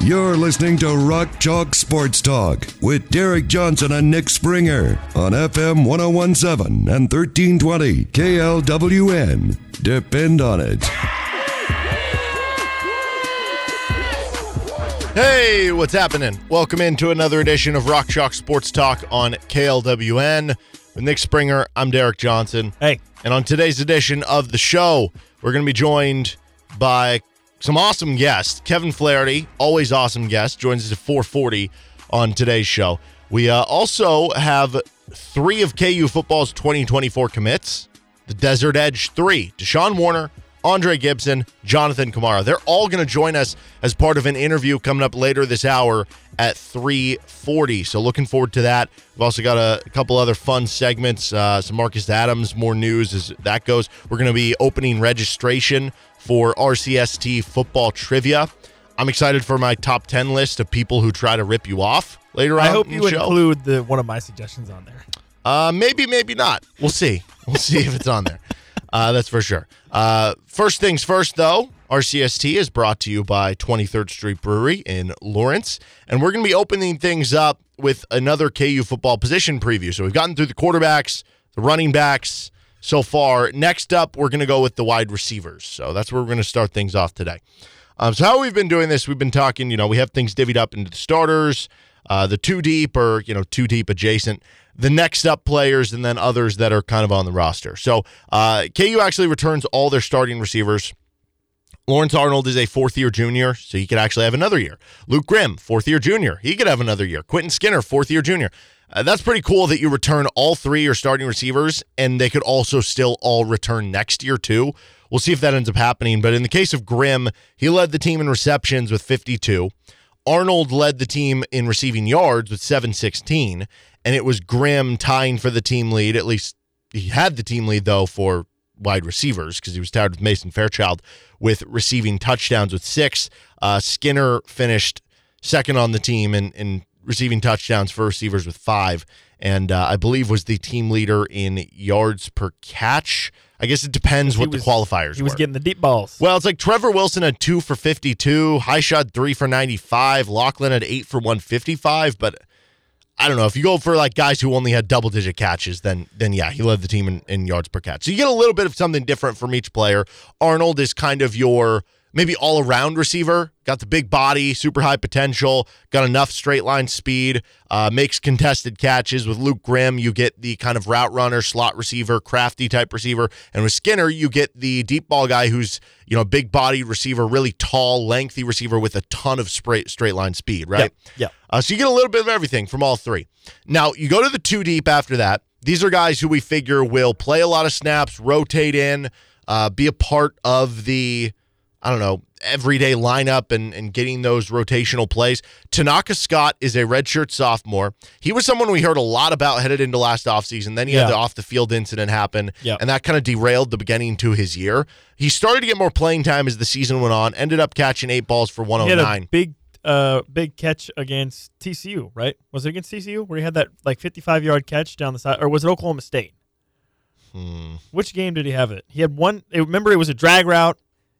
You're listening to Rock Chalk Sports Talk with Derek Johnson and Nick Springer on FM 1017 and 1320 KLWN. Depend on it. Hey, what's happening? Welcome into another edition of Rock Chalk Sports Talk on KLWN. With Nick Springer, I'm Derek Johnson. Hey. And on today's edition of the show, we're going to be joined by some awesome guests. Kevin Flaherty, always awesome guest, joins us at 440 on today's show. We uh, also have three of KU football's 2024 commits. The Desert Edge 3, Deshawn Warner, Aundre Gibson, Jonathan Kamara. They're all going to join us as part of an interview coming up later this hour at 3:40. So looking forward to that. We've also got a, a couple other fun segments, uh, some Marcus Adams, more news as that goes. We're going to be opening registration for RCST football trivia. I'm excited for my top 10 list of people who try to rip you off later on. I hope you show. include the one of my suggestions on there. Uh, maybe, maybe not. We'll see. We'll see if it's on there. Uh, that's for sure. Uh, first things first, though, RCST is brought to you by 23rd Street Brewery in Lawrence. And we're going to be opening things up with another KU football position preview. So we've gotten through the quarterbacks, the running backs so far. Next up, we're going to go with the wide receivers. So that's where we're going to start things off today. Um, so how we've been doing this, we've been talking, you know, we have things divvied up into the starters, uh, the two deep or, you know, two deep adjacent, the next up players, and then others that are kind of on the roster. So uh, KU actually returns all their starting receivers. Lawrence Arnold is a fourth year junior, so he could actually have another year. Luke Grimm, fourth year junior, he could have another year. Quentin Skinner, fourth year junior. Uh, that's pretty cool that you return all three your starting receivers, and they could also still all return next year, too. We'll see if that ends up happening. But in the case of Grimm, he led the team in receptions with 52. Arnold led the team in receiving yards with 716, and it was Grimm tying for the team lead. At least he had the team lead, though, for wide receivers because he was tied with Mason Fairchild with receiving touchdowns with six. Uh, Skinner finished second on the team in, in receiving touchdowns for receivers with five, and uh, I believe was the team leader in yards per catch. I guess it depends what was- the qualifiers He was were. getting the deep balls. Well, it's like Trevor Wilson had two for 52, Hishaw three for 95, Locklin had eight for 155. But I don't know if you go for like guys who only had double digit catches, then then yeah, he led the team in, in yards per catch. So you get a little bit of something different from each player. Arnold is kind of your maybe all around receiver. Got the big body, super high potential, got enough straight line speed, uh, makes contested catches. With Luke Grimm, you get the kind of route runner, slot receiver, crafty type receiver. And with Skinner, you get the deep ball guy who's, you know, big bodied receiver, really tall, lengthy receiver with a ton of straight, straight line speed, right? Yep. Uh, so you get a little bit of everything from all three. Now, you go to the two deep after that. These are guys who we figure will play a lot of snaps, rotate in, uh, be a part of the, I don't know, everyday lineup and, and getting those rotational plays. Tanaka Scott is a redshirt sophomore. He was someone we heard a lot about headed into last offseason. Then he had the off the field incident happen, Yeah. and that kind of derailed the beginning to his year. He started to get more playing time as the season went on, ended up catching eight balls for he had 109. a big, uh, big catch against TCU, right? Was it against TCU where he had that like 55 yard catch down the side, or was it Oklahoma State? Hmm. Which game did he have it? He had one. Remember, it was a drag route.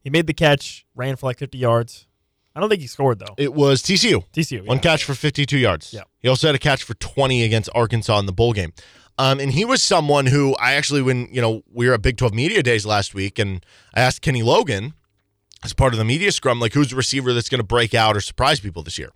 He made the catch, ran for like 50 yards. I don't think he scored though. It was TCU. TCU, One catch for 52 yards. Yeah. He also had a catch for 20 against Arkansas in the bowl game. Um, and he was someone who I actually, when, you know, we were at Big 12 Media Days last week, and I asked Kenny Logan as part of the media scrum, like, who's the receiver that's going to break out or surprise people this year?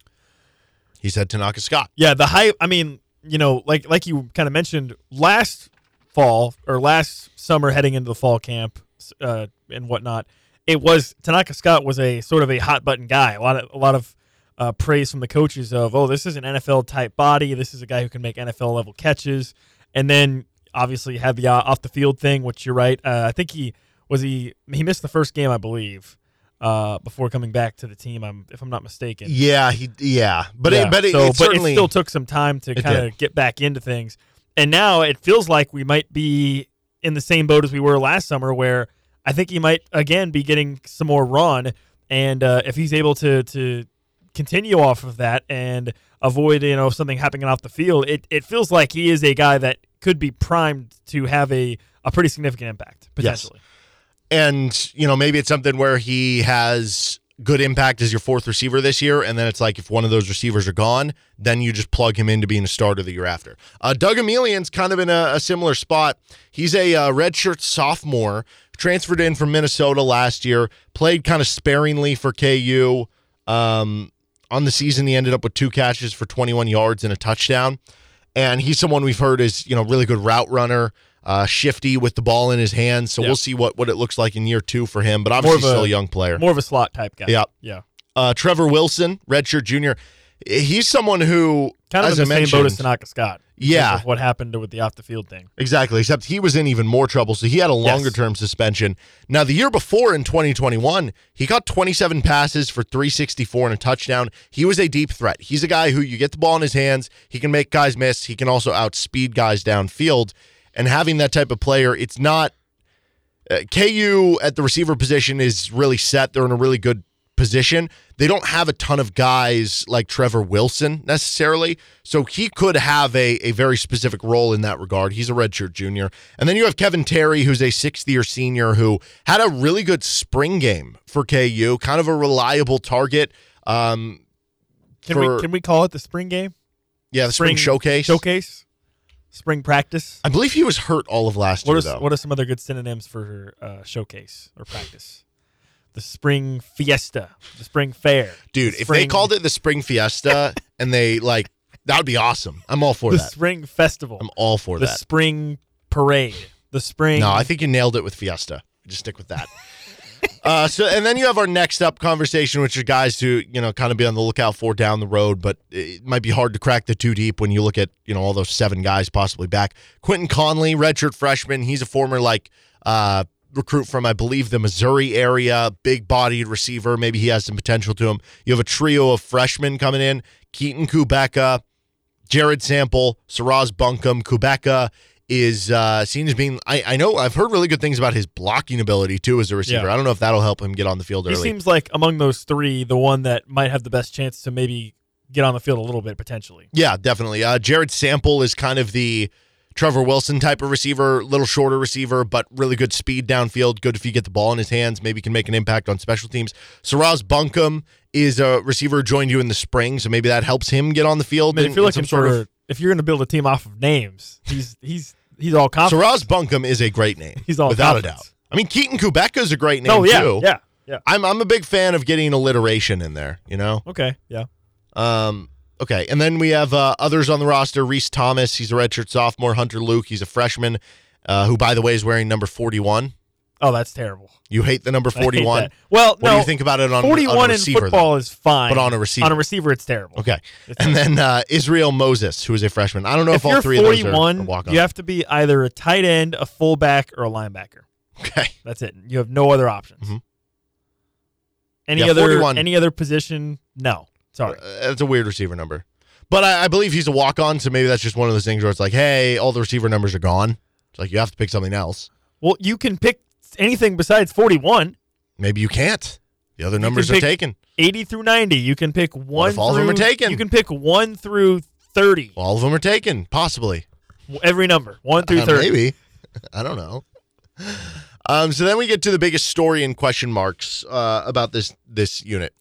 He said Tanaka Scott. Yeah, the hype. I mean, you know, like like you kind of mentioned last fall or last summer, heading into the fall camp uh, and whatnot, it was Tanaka Scott was a sort of a hot button guy. A lot of a lot of uh, praise from the coaches of, oh, this is an NFL type body. This is a guy who can make NFL level catches. And then obviously had the uh, off the field thing, which you're right. Uh, I think he was he he missed the first game, I believe. uh, before coming back to the team. I'm if I'm not mistaken. Yeah, he yeah, but Yeah, it, but it, so, it certainly it still took some time to kind of get back into things. And now it feels like we might be in the same boat as we were last summer, where I think he might again be getting some more run. And uh, if he's able to to continue off of that and avoid you know something happening off the field, it, it feels like he is a guy that could be primed to have a, a pretty significant impact potentially. and you know maybe it's something where he has good impact as your fourth receiver this year and then it's like if one of those receivers are gone then you just plug him into being a starter the year after uh, doug emilien's kind of in a, a similar spot he's a uh, redshirt sophomore transferred in from minnesota last year played kind of sparingly for ku um, on the season he ended up with two catches for 21 yards and a touchdown and he's someone we've heard is you know really good route runner uh, shifty with the ball in his hands so Yep. we'll see what, what it looks like in year two for him but obviously a- still a young player More of a slot type guy. Yeah. Yeah. uh, trevor wilson redshirt junior he's someone who Kind of as in I the same mentioned, boat as Tanaka Scott. Yeah. what happened with the off the field thing. Exactly, except he was in even more trouble. So he had a longer term suspension. Now, the year before in 2021, he caught 27 passes for 364 and a touchdown. He was a deep threat. He's a guy who you get the ball in his hands, he can make guys miss, he can also outspeed guys downfield. And having that type of player, it's not. Uh, KU at the receiver position is really set. They're in a really good position. They don't have a ton of guys like Trevor Wilson necessarily. So he could have a, a very specific role in that regard. He's a redshirt junior. And then you have Kevin Terry, who's a sixth year senior who had a really good spring game for KU, kind of a reliable target. Um, Can for- we can we call it the spring game? yeah, the spring, showcase. Showcase. Spring practice. I believe he was hurt all of last What year, are though. what are some other good synonyms for uh, showcase or practice? The spring fiesta, the spring fair, Dude, the if they called it the spring fiesta and they like, that would be awesome. I'm all for the that. spring festival, I'm all for the that. The spring parade, the spring. No, I think you nailed it with Fiesta. Just stick with that. uh, so, and then you have our next up conversation, which are guys who you know kind of be on the lookout for down the road, but it might be hard to crack the two deep when you look at you know all those seven guys possibly back. Quentin Conley, redshirt freshman, he's a former like uh, recruit from I believe the Missouri area, big bodied receiver. Maybe he has some potential to him. You have a trio of freshmen coming in: Keaton Kubecka, Jared Sample, Saraz Bunkum, Kubecka is uh, seen as being. I, I know I've heard really good things about his blocking ability too as a receiver. Yeah. I don't know if that'll help him get on the field he early. seems like among those three, the one that might have the best chance to maybe get on the field a little bit potentially. yeah, definitely. Uh, Jared Sample is kind of the Trevor Wilson type of receiver, little shorter receiver, but really good speed downfield. Good if you get the ball in his hands, maybe can make an impact on special teams. Saraz Bunkum is a receiver who joined you in the spring, so maybe that helps him get on the field. mean, in- if you're looking sort for, of- if you're going to build a team off of names, he's he's he's all confident. Saraz Bunkum is a great name. He's all without confidence. a doubt. I mean, Keaton Kubecka is a great name oh yeah, too. yeah, yeah. I'm I'm a big fan of getting alliteration in there. You know. Okay, yeah. Um. Okay, and then we have uh, others on the roster. Reese Thomas, he's a redshirt sophomore. Hunter Luke, he's a freshman, uh, who by the way is wearing number 41. Oh, that's terrible. You hate the number 41. Well, What no. do you think about it on, 41 on a in receiver? football though? is fine, But on a receiver. on a receiver, it's terrible. Okay, It's and then uh, Israel Moses, who is a freshman. I don't know if, if all three of those are, are 41, walk you have to be either a tight end, a fullback, or a linebacker. Okay, That's it. You have no other options. Mhm. Any Yeah, other 41. any other position? No. Sorry. Uh, that's a weird receiver number. But I, I believe he's a walk on, so maybe that's just one of those things where it's like, hey, all the receiver numbers are gone. It's like you have to pick something else. Well, you can pick anything besides 41. Maybe you can't. The other numbers are taken. 80 through 90. You can pick one if all of them through, are taken? You can pick 1 through 30. All of them are taken, possibly. Every number. 1 through Uh, 30. maybe. I don't know. Um, so then we get to the biggest story and question marks uh, about this this unit.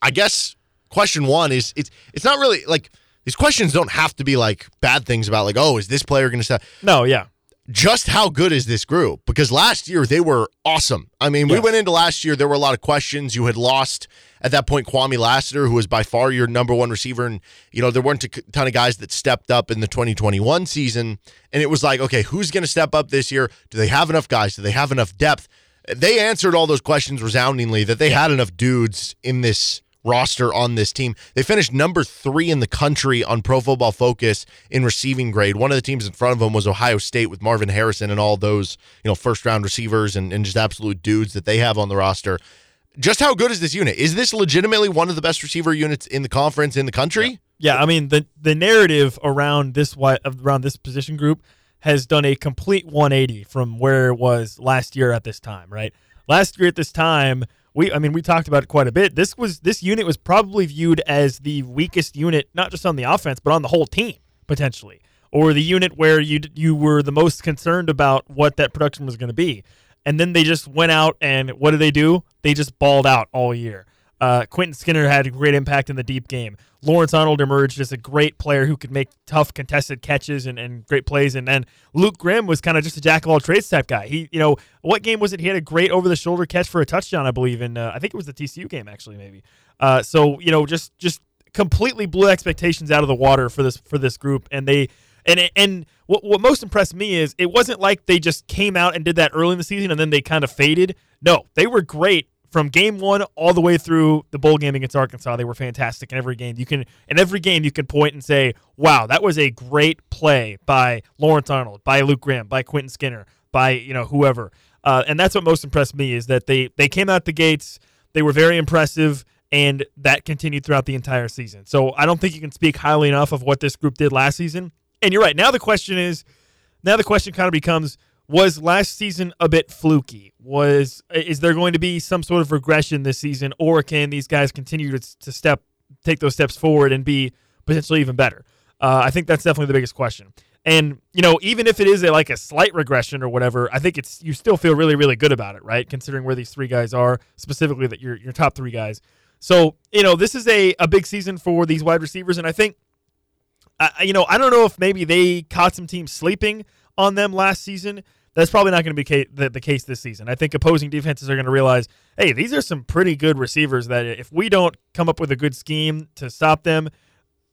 I guess question one is it's it's not really like these questions don't have to be like bad things about like oh is this player going to stop? No, yeah. just how good is this group? Because last year they were awesome. I mean, we went into last year, there were a lot of questions. You had lost at that point Kwame Lassiter, who was by far your number one receiver. And, you know, there weren't a ton of guys that stepped up in the 2021 season. And it was like, okay, who's going to step up this year? Do they have enough guys? Do they have enough depth? They answered all those questions resoundingly that they had enough dudes in this roster on this team. They finished number three in the country on Pro Football Focus in receiving grade. One of the teams in front of them was Ohio State with Marvin Harrison and all those, you know, first round receivers and, and just absolute dudes that they have on the roster. just how good is this unit? Is this legitimately one of the best receiver units in the conference in the country? Yeah, I mean the the narrative around this around this position group has done a complete 180 from where it was last year at this time, right? Last year at this time, we I mean we talked about it quite a bit. This was this unit was probably viewed as the weakest unit not just on the offense but on the whole team potentially. Or the unit where you you were the most concerned about what that production was going to be. And then they just went out and what did they do? They just balled out all year. Uh, Quentin Skinner had a great impact in the deep game. Lawrence Arnold emerged as a great player who could make tough contested catches and, and great plays. And then Luke Grimm was kind of just a jack of all trades type guy. He, you know, what game was it? He had a great over the shoulder catch for a touchdown, I believe. In uh, I think it was the TCU game actually, maybe. Uh, so you know, just just completely blew expectations out of the water for this for this group, and they and and what what most impressed me is it wasn't like they just came out and did that early in the season and then they kind of faded. No, they were great from game one all the way through the bowl game against Arkansas. They were fantastic in every game. You can in every game you can point and say, "Wow, that was a great play by Lawrence Arnold, by Luke Grimm, by Quentin Skinner, by you know whoever." Uh, and that's what most impressed me is that they they came out the gates. They were very impressive and that continued throughout the entire season. So I don't think you can speak highly enough of what this group did last season. And you're right. Now the question is, now the question kind of becomes: Was last season a bit fluky? Was is there going to be some sort of regression this season, or can these guys continue to, to step, take those steps forward and be potentially even better? Uh, I think that's definitely the biggest question. And you know, even if it is a, like a slight regression or whatever, I think it's you still feel really, really good about it, right? Considering where these three guys are, specifically that your your top three guys. So, you know, this is a, a big season for these wide receivers. And I think, you know, I don't know if maybe they caught some teams sleeping on them last season. That's probably not going to be the, case this season. I think opposing defenses are going to realize, hey, these are some pretty good receivers that if we don't come up with a good scheme to stop them,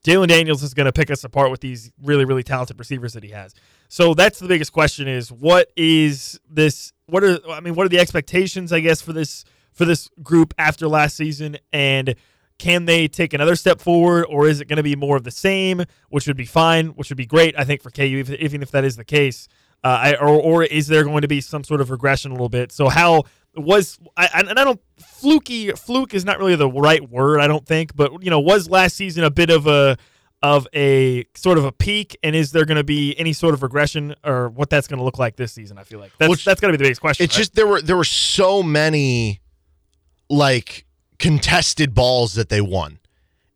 Jalon Daniels is going to pick us apart with these really, really talented receivers that he has. So that's the biggest question: is what is this? What are I mean? What are the expectations? I guess for this for this group after last season, and can they take another step forward, or is it going to be more of the same, which would be fine, which would be great, I think, for KU, if, even if that is the case. Uh, I, or, or is there going to be some sort of regression a little bit? So how was I, and I don't fluky fluke is not really the right word I don't think, but you know was last season a bit of a of a sort of a peak, and is there going to be any sort of regression or what that's going to look like this season? I feel like that's that's got to be the biggest question. It's right? just there were there were so many like contested balls that they won.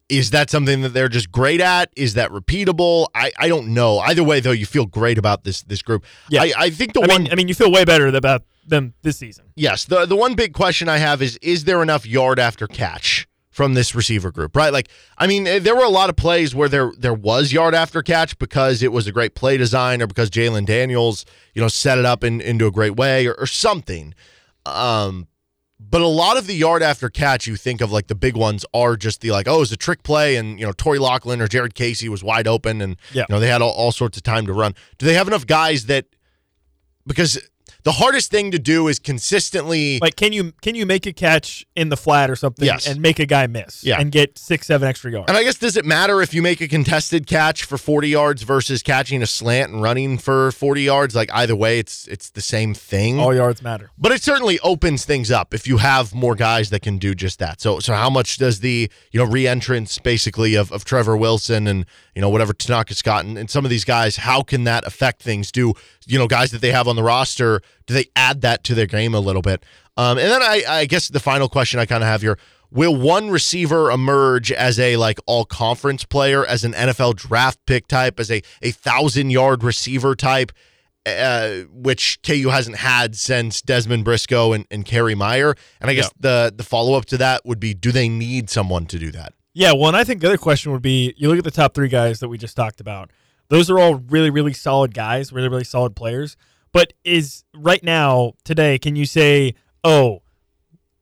Is that something that they're just great at? Is that repeatable? I, I don't know. Either way, though, you feel great about this this group. Yeah. I, I think the I one mean, I mean, you feel way better about them this season. Yes, the the one big question I have is is there enough yard after catch from this receiver group, right? Like I mean, eh, there were a lot of plays where there there was yard after catch because it was a great play design or because Jalon Daniels, you know, set it up in, into a great way or, or something. Um but a lot of the yard after catch you think of like the big ones are just the like, oh, it's a trick play and you know, Torry Locklin or Jared Casey was wide open and Yeah. you know, they had all, all sorts of time to run. Do they have enough guys that because the hardest thing to do is consistently Like, can you can you make a catch in the flat or something Yes. and make a guy miss Yeah. and get six seven extra yards? And I guess does it matter if you make a contested catch for 40 yards versus catching a slant and running for 40 yards? Like either way, it's it's the same thing. All yards matter. But it certainly opens things up if you have more guys that can do just that. So so how much does the you know re-entrance basically of, of Trevor Wilson and you know whatever Tanaka Scott and, and some of these guys, how can that affect things? Do you know guys that they have on the roster, do they add that to their game a little bit? Um, and then I, I guess the final question I kind of have here. Will one receiver emerge as a like all conference player, as an NFL draft pick type, as a a thousand yard receiver type? uh, which KU hasn't had since Dezmon Briscoe and, and Kerry Meier. And I guess the the follow up to that would be: Do they need someone to do that? Yeah, well, and I think the other question would be you look at the top three guys that we just talked about. Those are all really, really solid guys, really, really solid players. But is right now, today, can you say, oh,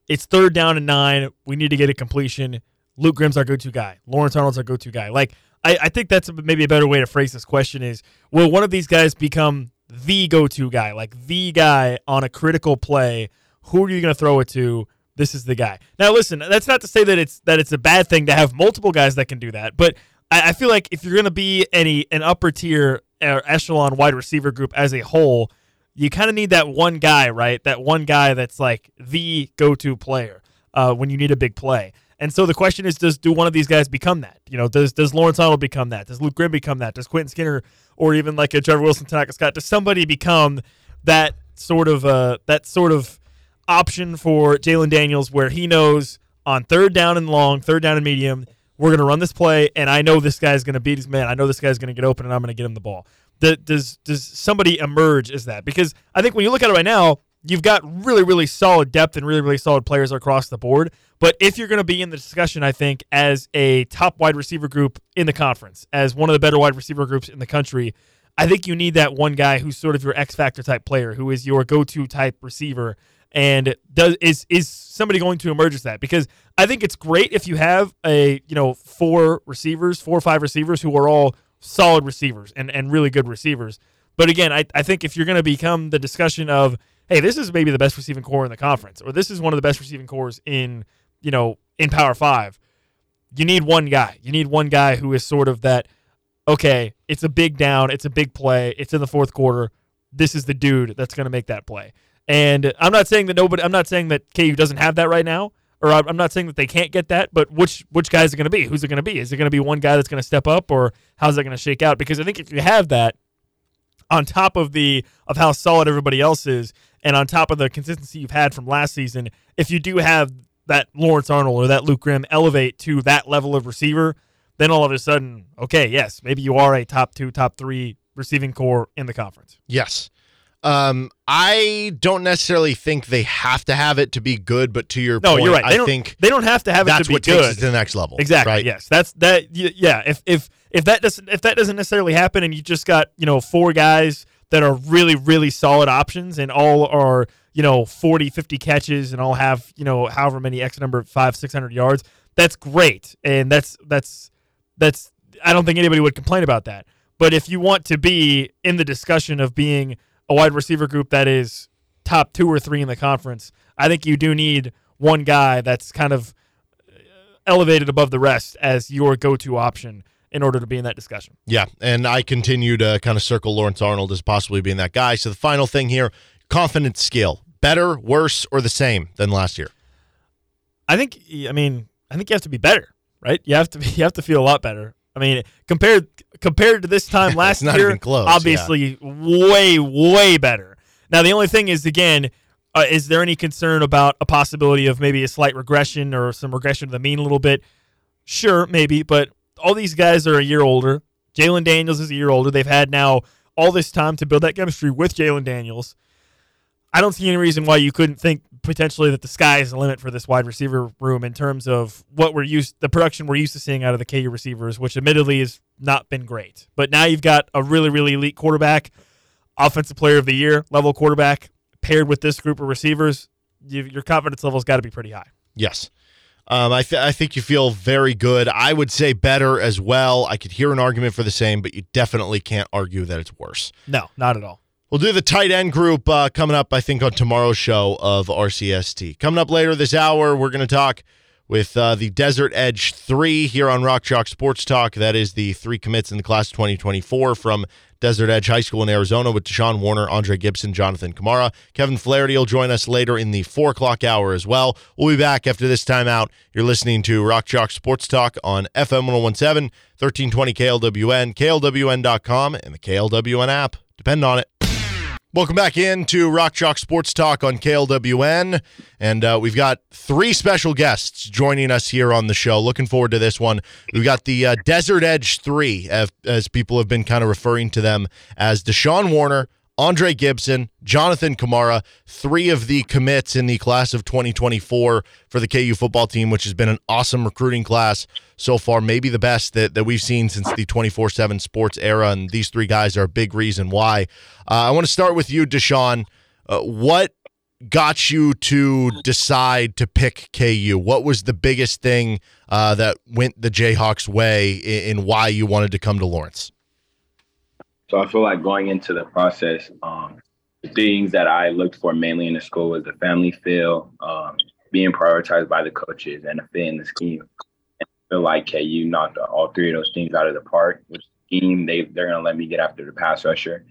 it's third down and nine. We need to get a completion. Luke Grimm's our go to guy. Lawrence Arnold's our go to guy. Like, I, I think that's maybe a better way to phrase this question is will one of these guys become the go to guy, like the guy on a critical play? Who are you going to throw it to? This is the guy. Now, listen, that's not to say that it's that it's a bad thing to have multiple guys that can do that, but I, I feel like if you're going to be any an upper tier or echelon wide receiver group as a whole, you kind of need that one guy, right? That one guy that's like the go to player. uh, when you need a big play. And so the question is, does do one of these guys become that? You know, does does Lawrence Arnold become that? Does Luke Grimm become that? Does Quentin Skinner or even like a Trevor Wilson, Tanaka Scott, does somebody become that sort of uh, that sort of option for Jalon Daniels where he knows on third down and long, third down and medium, we're going to run this play, and I know this guy's going to beat his man. I know this guy's going to get open, and I'm going to get him the ball. Does does somebody emerge as that? Because I think when you look at it right now, you've got really really solid depth and really really solid players across the board. But if you're going to be in the discussion, I think as a top wide receiver group in the conference, as one of the better wide receiver groups in the country, I think you need that one guy who's sort of your X factor type player, who is your go to type receiver. And does is is somebody going to emerge as that? Because I think it's great if you have a you know four receivers, four or five receivers who are all solid receivers and, and really good receivers. But again, I, I think if you're going to become the discussion of, hey, this is maybe the best receiving core in the conference, or this is one of the best receiving cores in, you know, in Power Five, you need one guy. You need one guy who is sort of that, okay, it's a big down, it's a big play, it's in the fourth quarter. This is the dude that's going to make that play. And I'm not saying that nobody, I'm not saying that KU doesn't have that right now or I'm not saying that they can't get that, but which which guy is it going to be? Who's it going to be? Is it going to be one guy that's going to step up, or how's that going to shake out? Because I think if you have that, on top of the of how solid everybody else is, and on top of the consistency you've had from last season, if you do have that Lawrence Arnold or that Luke Grimm elevate to that level of receiver, then all of a sudden, okay, yes, maybe you are a top two, top three receiving core in the conference. Yes. Um, I don't necessarily think they have to have it to be good, but to your no, point, you're right. They I don't, think they don't have to have it to be what good. takes it to the next level. Exactly. Right? Yes. That's that. Yeah. If if if that doesn't if that doesn't necessarily happen, and you just got you know four guys that are really really solid options, and all are you know 40, 50 catches, and all have you know however many x number five six hundred yards. That's great, and that's that's that's. I don't think anybody would complain about that. But if you want to be in the discussion of being a wide receiver group that is top two or three in the conference, I think you do need one guy that's kind of elevated above the rest as your go-to option in order to be in that discussion. Yeah, and I continue to kind of circle Lawrence Arnold as possibly being that guy. So the final thing here, confidence scale, better, worse, or the same than last year? I think. I mean, I think you have to be better, right? You have to. Be, you have to feel a lot better. I mean, compared compared to this time last year, close, obviously way way better. Now the only thing is again, uh, is there any concern about a possibility of maybe a slight regression or some regression to the mean a little bit? Sure, maybe, but all these guys are a year older. Jalon Daniels is a year older. They've had now all this time to build that chemistry with Jalon Daniels. I don't see any reason why you couldn't think potentially that the sky is the limit for this wide receiver room in terms of what we're used the production we're used to seeing out of the KU receivers, which admittedly has not been great. But now you've got a really, really elite quarterback, offensive player of the year level quarterback paired with this group of receivers. You, your confidence level's got to be pretty high. Yes. Um, I, th- I think you feel very good. I would say better as well. I could hear an argument for the same, but you definitely can't argue that it's worse. No, not at all. We'll do the tight end group uh, coming up, I think, on tomorrow's show of RCST. Coming up later this hour, we're going to talk with uh, the Desert Edge 3 here on Rock Chalk Sports Talk. That is the three commits in the class of 2024 from Desert Edge High School in Arizona with Deshawn Warner, Aundre Gibson, Jonathan Kamara. Kevin Flaherty will join us later in the 4 o'clock hour as well. We'll be back after this timeout. You're listening to Rock Chalk Sports Talk on FM 1017, 1320 KLWN, KLWN.com, and the KLWN app. Depend on it. Welcome back into Rock Chalk Sports Talk on KLWN. And uh, we've got three special guests joining us here on the show. Looking forward to this one. We've got the uh, Desert Edge 3, as, as people have been kind of referring to them as Deshawn Warner, Aundre Gibson, Jonathan Kamara, three of the commits in the class of 2024 for the KU football team, which has been an awesome recruiting class so far, maybe the best that, that we've seen since the 24 7 sports era. And these three guys are a big reason why. Uh, I want to start with you, Deshawn. Uh, what got you to decide to pick KU? What was the biggest thing uh, that went the Jayhawks' way in, in why you wanted to come to Lawrence? So I feel like going into the process, um, the things that I looked for mainly in the school was the family feel, um, being prioritized by the coaches, and a fit in the scheme. And I feel like KU knocked all three of those things out of the park. Which scheme they they're gonna let me get after the pass rusher.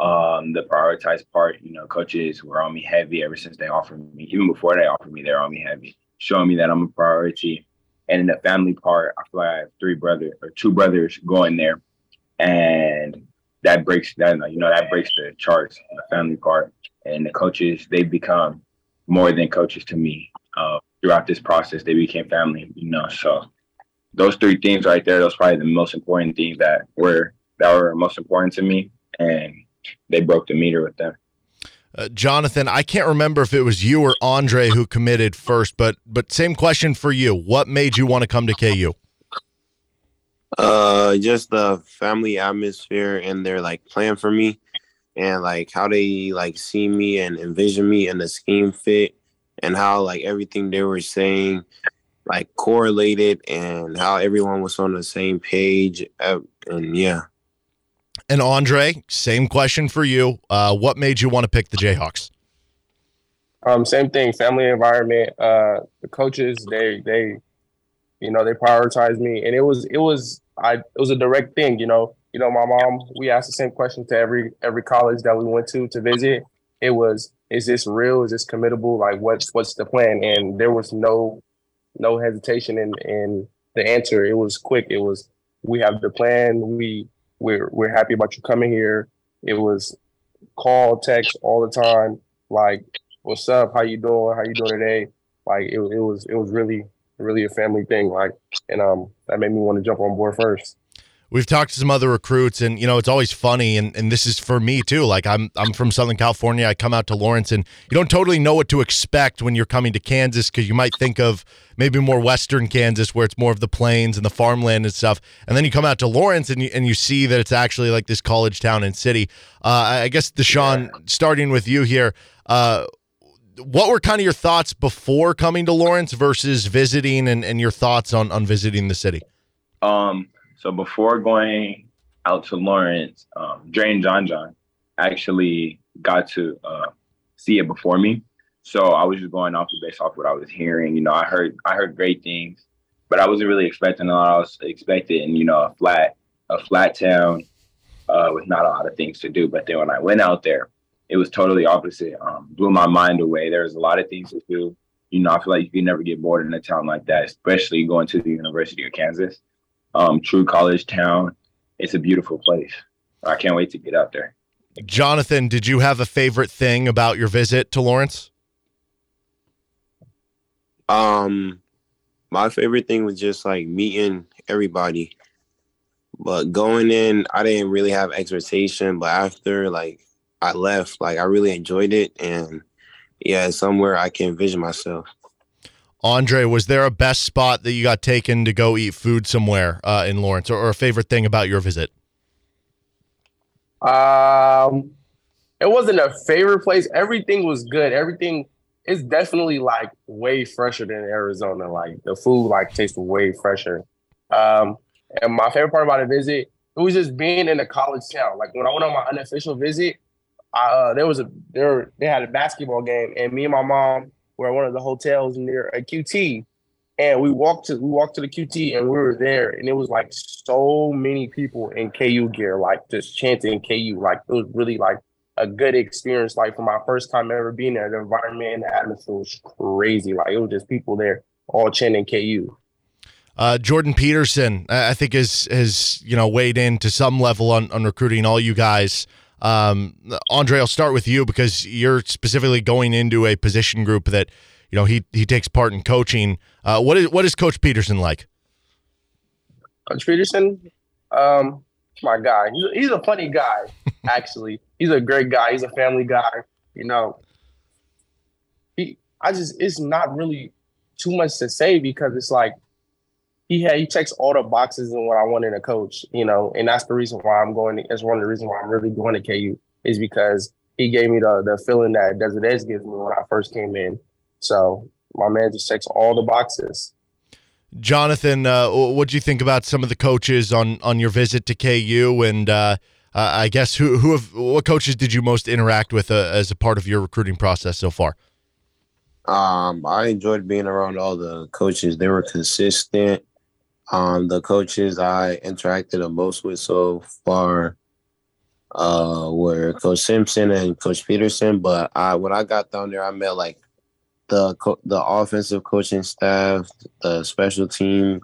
Um, the prioritized part, you know, coaches were on me heavy ever since they offered me, even before they offered me, they're on me heavy. showing me that I'm a priority. And in the family part, I feel like I have three brothers or two brothers going there, and that breaks that you know that breaks the charts, the family part, and the coaches they've become more than coaches to me. Uh, throughout this process, they became family, you know. So those three things right there, those probably the most important things that were that were most important to me, and they broke the meter with them. Uh, Jonathan, I can't remember if it was you or Aundre who committed first, but but same question for you. What made you want to come to KU? Uh, just the family atmosphere and their like plan for me, and like how they like see me and envision me and the scheme fit, and how like everything they were saying like correlated, and how everyone was on the same page. Uh, and yeah. And Aundre, same question for you. Uh, what made you want to pick the Jayhawks? Um, same thing. Family environment. Uh, the coaches, they they, you know, they prioritized me, and it was it was I it was a direct thing. You know, you know, my mom. We asked the same question to every every college that we went to to visit. It was, is this real? Is this committable? Like, what's what's the plan? And there was no no hesitation in in the answer. It was quick. It was, we have the plan. We we're we're happy about you coming here. It was call, text all the time, like, what's up? How you doing? How you doing today? Like it, it was it was really really a family thing. Like and um that made me want to jump on board first we've talked to some other recruits and you know it's always funny and, and this is for me too like I'm I'm from Southern California I come out to Lawrence and you don't totally know what to expect when you're coming to Kansas because you might think of maybe more western Kansas where it's more of the plains and the farmland and stuff and then you come out to Lawrence and you, and you see that it's actually like this college town and city uh, I guess Deshawn yeah. starting with you here uh, what were kind of your thoughts before coming to Lawrence versus visiting and, and your thoughts on on visiting the city um so before going out to Lawrence, um, Dre and John John actually got to uh, see it before me. So I was just going off the base off what I was hearing. You know, I heard I heard great things, but I wasn't really expecting a lot. I was expecting, you know, a flat a flat town uh, with not a lot of things to do. But then when I went out there, it was totally opposite. Um, blew my mind away. There was a lot of things to do. You know, I feel like you can never get bored in a town like that, especially going to the University of Kansas um, true college town. It's a beautiful place. I can't wait to get out there. Jonathan, did you have a favorite thing about your visit to Lawrence? Um, my favorite thing was just like meeting everybody. But going in, I didn't really have expectation. But after like I left, like I really enjoyed it, and yeah, somewhere I can envision myself. Aundre, was there a best spot that you got taken to go eat food somewhere uh, in Lawrence, or, or, a favorite thing about your visit? Um, it wasn't a favorite place. Everything was good. Everything is definitely like way fresher than Arizona. Like the food, like tastes way fresher. Um, and my favorite part about the visit, it was just being in a college town. Like when I went on my unofficial visit, I, uh, there was a there they had a basketball game, and me and my mom were at one of the hotels near a QT, and we walked to we walked to the QT and we were there, and it was like so many people in KU gear, like just chanting KU. Like it was really like a good experience. Like for my first time ever being there, the environment and the atmosphere was crazy. Like it was just people there all chanting KU. Uh, Jordan Peterson, I think, has has you know weighed in to some level on, on recruiting all you guys. Um, Aundre, I'll start with you because you're specifically going into a position group that you know he he takes part in coaching. Uh, what is what is Coach Peterson like? Coach Peterson, um, my guy. He's a, he's a funny guy. Actually, he's a great guy. He's a family guy. You know, he. I just it's not really too much to say because it's like he had he checks all the boxes and what I want in a coach, you know, and that's the reason why I'm going. It's one of the reasons why I'm really going to KU is because he gave me the the feeling that Desert Edge gives me when I first came in. So my man just checks all the boxes. Jonathan, uh, what do you think about some of the coaches on on your visit to KU? And uh, uh, I guess who who have what coaches did you most interact with uh, as a part of your recruiting process so far? Um, I enjoyed being around all the coaches. They were consistent. Um, the coaches I interacted the most with so far uh, were Coach Simpson and Coach Peterson. But I when I got down there, I met like the co- the offensive coaching staff, the special team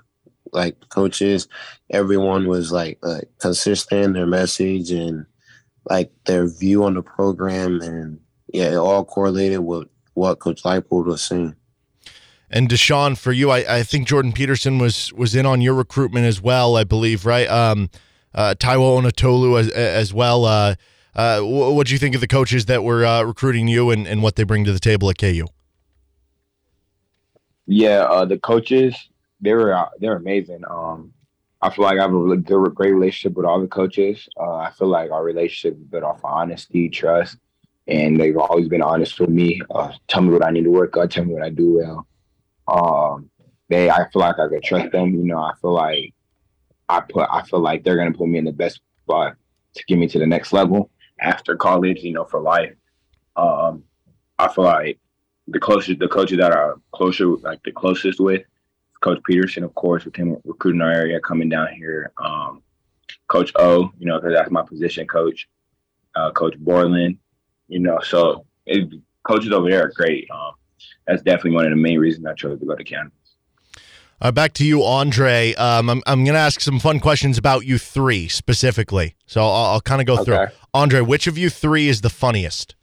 like coaches, everyone was like, like consistent in their message and like their view on the program, and yeah, it all correlated with what Coach Leipold was saying. And Deshawn, for you, I, I think Jordan Peterson was was in on your recruitment as well. I believe, right? Um, uh, Taiwo Onatolu as, as well. Uh, uh, what do you think of the coaches that were uh, recruiting you and, and what they bring to the table at KU? Yeah, uh, the coaches they were uh, they're amazing. Um, I feel like I have a really good, great relationship with all the coaches. Uh, I feel like our relationship is built off of honesty, trust, and they've always been honest with me. Uh, tell me what I need to work on. Tell me what I do well. Um, they, I feel like I could trust them. You know, I feel like I put, I feel like they're gonna put me in the best spot to get me to the next level after college. You know, for life. Um, I feel like the closest, the coaches that are closer, like the closest with, Coach Peterson, of course, with him recruiting our area coming down here. Um, coach O, you know, because that's my position coach. Uh, coach Borland, you know, so it, coaches over there are great. Um, that's definitely one of the main reasons I chose to go to campus. Uh, back to you, Aundre. Um, I'm, I'm going to ask some fun questions about you three specifically. So I'll, I'll kind of go Okay. through. Aundre, which of you three is the funniest?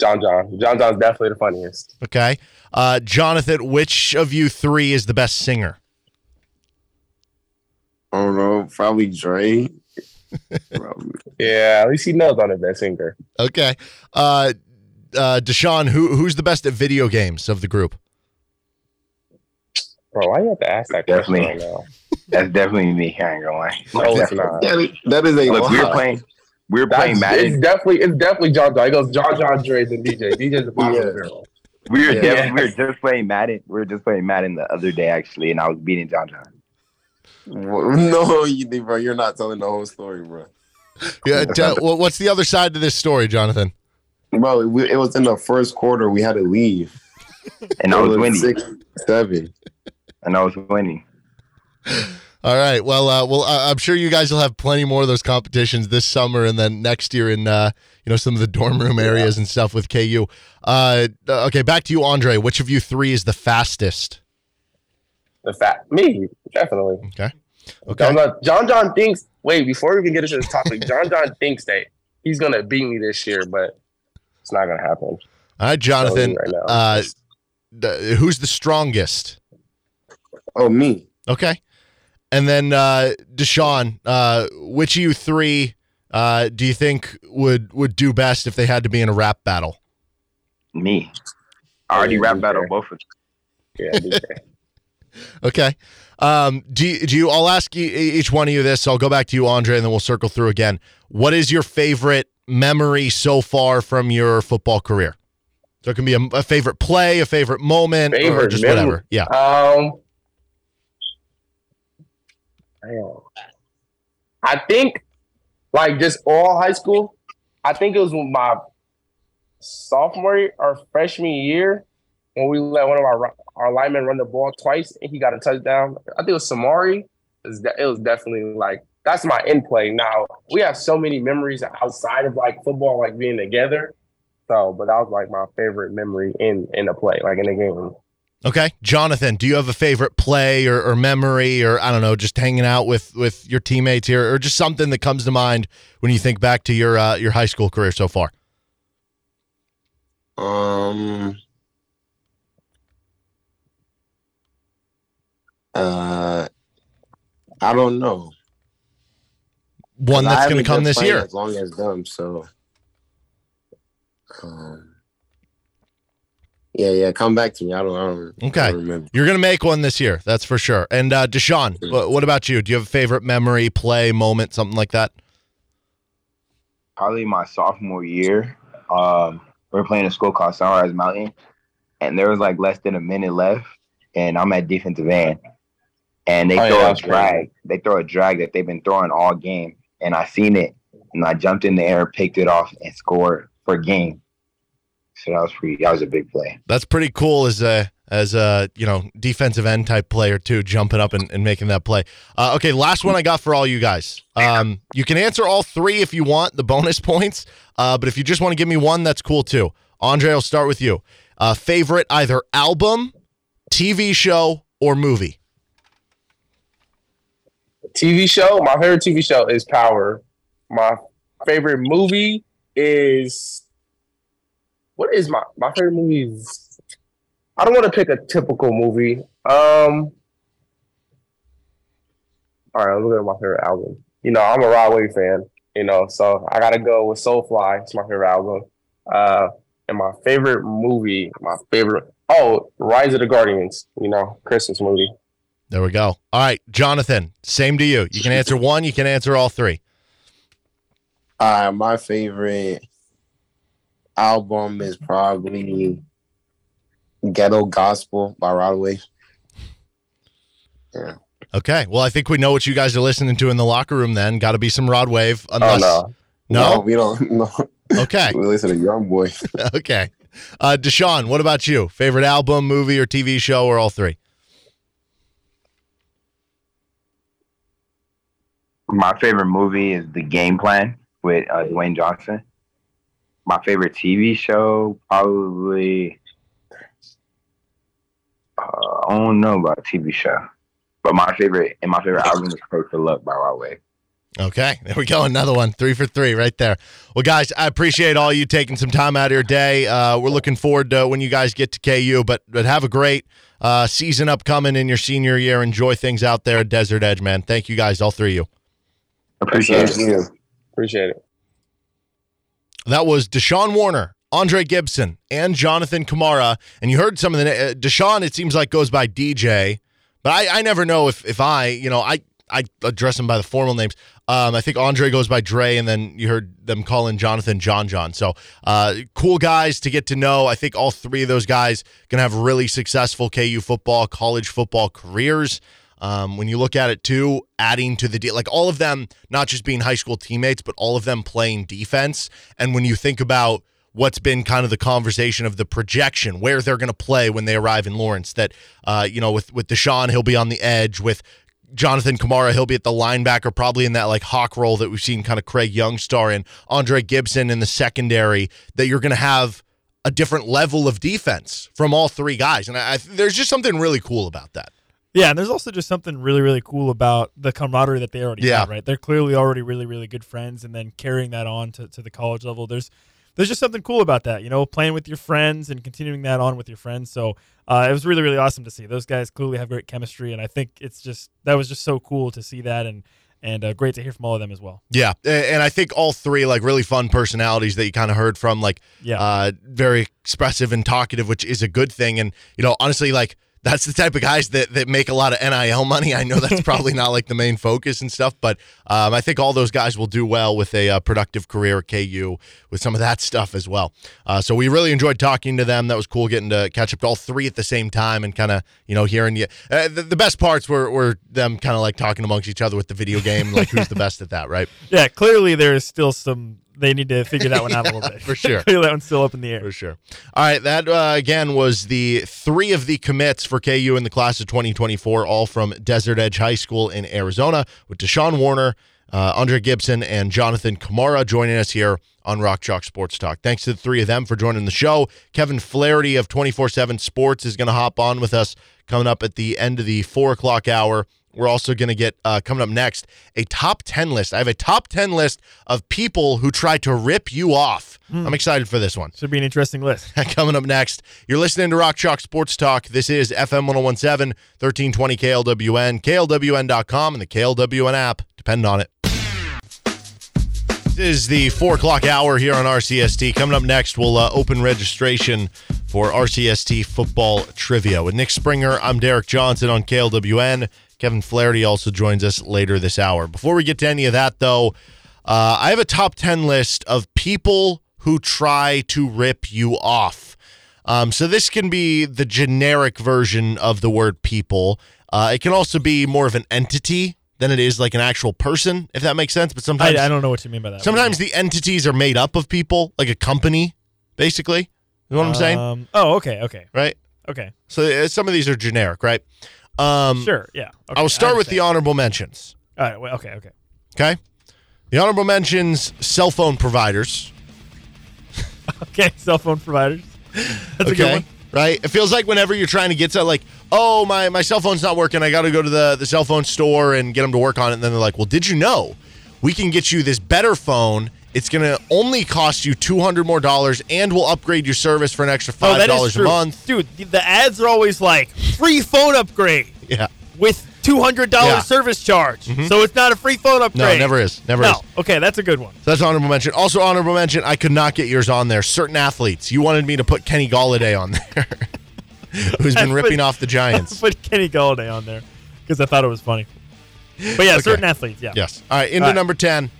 John John. John John's definitely the funniest. Okay. Uh, Jonathan, which of you three is the best singer? I don't know, probably Dre. probably. Yeah, at least he knows I'm the best singer. Okay. Uh, uh, Deshawn, who who's the best at video games of the group? Bro, why you have to ask that question Definitely. right? That's definitely me. I ain't gonna lie. No, it's not. That is, that is a Look, We're playing. We're That's, playing it's Madden. definitely it's definitely John John. He goes John John Dre and DJ. DJ's the bottom of the barrel. We were Yeah. definitely, we were just playing Madden. We were just playing Madden the other day actually, and I was beating John John. No, you bro, you're not telling the whole story, bro. Yeah. tell- wha- what's the other side to this story, Jonathan? Bro, we, it was in the first quarter. We had to leave. And I It was winning. Six, seven. And I was winning. All right. Well, uh, well, I- I'm sure you guys will have plenty more of those competitions this summer, and then next year in uh, you know some of the dorm room areas and stuff with KU. Uh, okay, back to you, Aundre. Which of you three is the fastest? The fat me, definitely. Okay. Okay. John John, John John thinks. Wait, before we even get into this topic, John John thinks that he's gonna beat me this year, but it's not gonna happen. All right, Jonathan. Right now. Uh, the, who's the strongest? Oh, me. Okay. And then uh, Deshawn, uh, which of you three uh, do you think would would do best if they had to be in a rap battle? Me. I already Yeah, rap battle both of them. Yeah, Okay. Um, do you, do you? I'll ask you, each one of you this. I'll go back to you, Aundre, and then we'll circle through again. What is your favorite memory so far from your football career? So it can be a, a favorite play, a favorite moment, or just memory? whatever. Yeah. Um. I think, like, just all high school. I think it was my sophomore or freshman year when we let one of our our linemen run the ball twice and he got a touchdown. I think it was Samari. It was, de- it was definitely like that's my in play. Now we have so many memories outside of like football, like being together. So, but that was like my favorite memory in in a play, like in a game. Okay, Jonathan, do you have a favorite play or, or memory, or I don't know, just hanging out with with your teammates here, or just something that comes to mind when you think back to your uh, your high school career so far? Um. Uh, I don't know. One that's going to come this year. As long as them, so. Um. Yeah, yeah. Come back to me. I don't. I don't. I Okay. don't remember. You're going to make one this year, that's for sure. And uh, Deshawn, Mm. wha- what about you? Do you have a favorite memory, play, moment, something like that? Probably my sophomore year. Um, we were playing a school called Sunrise Mountain, and there was like less than a minute left, and I'm at defensive end, and they Oh, yeah, throw a drag. crazy. They throw a drag that they've been throwing all game, and I seen it, and I jumped in the air, picked it off, and scored for a game. So that was pretty. That was a big play. That's pretty cool as a as a you know defensive end type player too, jumping up and, and making that play. Uh, okay, last one I got for all you guys. Um, you can answer all three if you want the bonus points, uh, but if you just want to give me one, that's cool too. Aundre, I'll start with you. Uh, favorite either album, TV show, or movie. TV show. My favorite TV show is Power. My favorite movie is what is my my favorite movie? Is, I don't want to pick a typical movie. Um, all right, look at my favorite album. You know, I'm a Rod Wave fan. You know, so I gotta go with Soulfly. It's my favorite album. Uh, and my favorite movie, my favorite. Oh, Rise of the Guardians. You know, Christmas movie. There we go. All right, Jonathan, same to you. You can answer one, you can answer all three. Uh, my favorite album is probably Ghetto Gospel by Rod Wave. Yeah. Okay. Well, I think we know what you guys are listening to in the locker room then. Got to be some Rod Wave. Oh Unless, no, no? we don't. No. Okay. we listen to Young Boy. okay. Uh, Deshawn, what about you? Favorite album, movie, or TV show, or all three? My favorite movie is The Game Plan with uh, Dwayne Johnson. My favorite TV show, probably. Uh, I don't know about TV show, but my favorite and my favorite album is "Close to Luck" by Wave. Okay, there we go. Another one, three for three, right there. Well, guys, I appreciate all you taking some time out of your day. Uh, we're looking forward to when you guys get to KU, but but have a great uh, season upcoming in your senior year. Enjoy things out there at Desert Edge, man. Thank you guys, all three of you. Appreciate it. you. appreciate it. That was Deshawn Warner, Aundre Gibson, and Jonathan Kamara. And you heard some of the uh, Deshawn. It seems like goes by DJ, but I, I never know if if I you know I I address him by the formal names. Um, I think Aundre goes by Dre, and then you heard them calling Jonathan John John. So uh, cool guys to get to know. I think all three of those guys gonna have really successful KU football, college football careers. Um, when you look at it too, adding to the deal, like all of them, not just being high school teammates, but all of them playing defense. And when you think about what's been kind of the conversation of the projection, where they're going to play when they arrive in Lawrence, that, uh, you know, with, with Deshawn, he'll be on the edge. With Jonathan Kamara, he'll be at the linebacker, probably in that like hawk role that we've seen kind of Craig Young star in, Aundre Gibson in the secondary, that you're going to have a different level of defense from all three guys. And I, I, there's just something really cool about that. Yeah, and there's also just something really, really cool about the camaraderie that they already Yeah. have, right? They're clearly already really, really good friends, and then carrying that on to, to the college level. There's there's just something cool about that, you know, playing with your friends and continuing that on with your friends. So uh, it was really, really awesome to see. Those guys clearly have great chemistry, and I think it's just that was just so cool to see that, and and uh, great to hear from all of them as well. Yeah, and I think all three like really fun personalities that you kind of heard from, like Yeah. uh, very expressive and talkative, which is a good thing. And you know, honestly, like that's the type of guys that that make a lot of NIL money. I know that's probably not like the main focus and stuff, but um, I think all those guys will do well with a uh, productive career at KU with some of that stuff as well. Uh, so we really enjoyed talking to them. That was cool getting to catch up to all three at the same time and kind of you know hearing you. Uh, the, the best parts were were them kind of like talking amongst each other with the video game, like who's the best at that, right? Yeah, clearly there is still some. They need to figure that one out a little bit for sure. that one's still up in the air. For sure. All right, that uh, again was the three of the commits for KU in the class of 2024, all from Desert Edge High School in Arizona, with Deshawn Warner, uh, Aundre Gibson, and Jonathan Kamara joining us here on Rock Chalk Sports Talk. Thanks to the three of them for joining the show. Kevin Flaherty of 24 7 Sports is going to hop on with us coming up at the end of the four o'clock hour. We're also going to get uh, coming up next a top 10 list. I have a top 10 list of people who try to rip you off. I'm excited for this one. Should be an interesting list. Coming up next, you're listening to Rock Chalk Sports Talk. This is FM 1017, 1320 KLWN, KLWN.com, and the KLWN app. Depend on it. This is the four o'clock hour here on RCST. Coming up next, we'll uh, open registration for RCST football trivia. With Nick Springer, I'm Derek Johnson on KLWN. Kevin Flaherty also joins us later this hour. Before we get to any of that, though, uh, I have a top 10 list of people who try to rip you off. Um, so this can be the generic version of the word people. Uh, it can also be more of an entity than it is like an actual person, if that makes sense. But I, sometimes I don't know what you mean by that. sometimes the entities are made up of people, like a company, basically. You know what I'm saying? Um, oh, okay, okay, Right? okay. So uh, some of these are generic, right? Um, Sure, yeah. Okay, I will start with the honorable mentions. All right, well, okay, okay. Okay. The honorable mentions cell phone providers. Okay, cell phone providers. That's a good one. Right? It feels like whenever you're trying to get to like, oh my my cell phone's not working, I got to go to the the cell phone store and get them to work on it. And then they're like, well, did you know we can get you this better phone? It's gonna only cost you two hundred more dollars, and we'll upgrade your service for an extra Oh, five that is dollars a true. month. Dude, the- ads are always like free phone upgrade Yeah. with two hundred dollars Yeah. service charge. Mm-hmm. So it's not a free phone upgrade. No, it never is. Never no. is. Okay, that's a good one. So that's honorable mention. Also honorable mention. I could not get yours on there. Certain athletes. You wanted me to put Kenny Golladay on there, who's been ripping put- off the Giants. Put Kenny Golladay on there because I thought it was funny. But yeah, Okay. certain athletes. Yeah. Yes. All right. Into All right. number ten.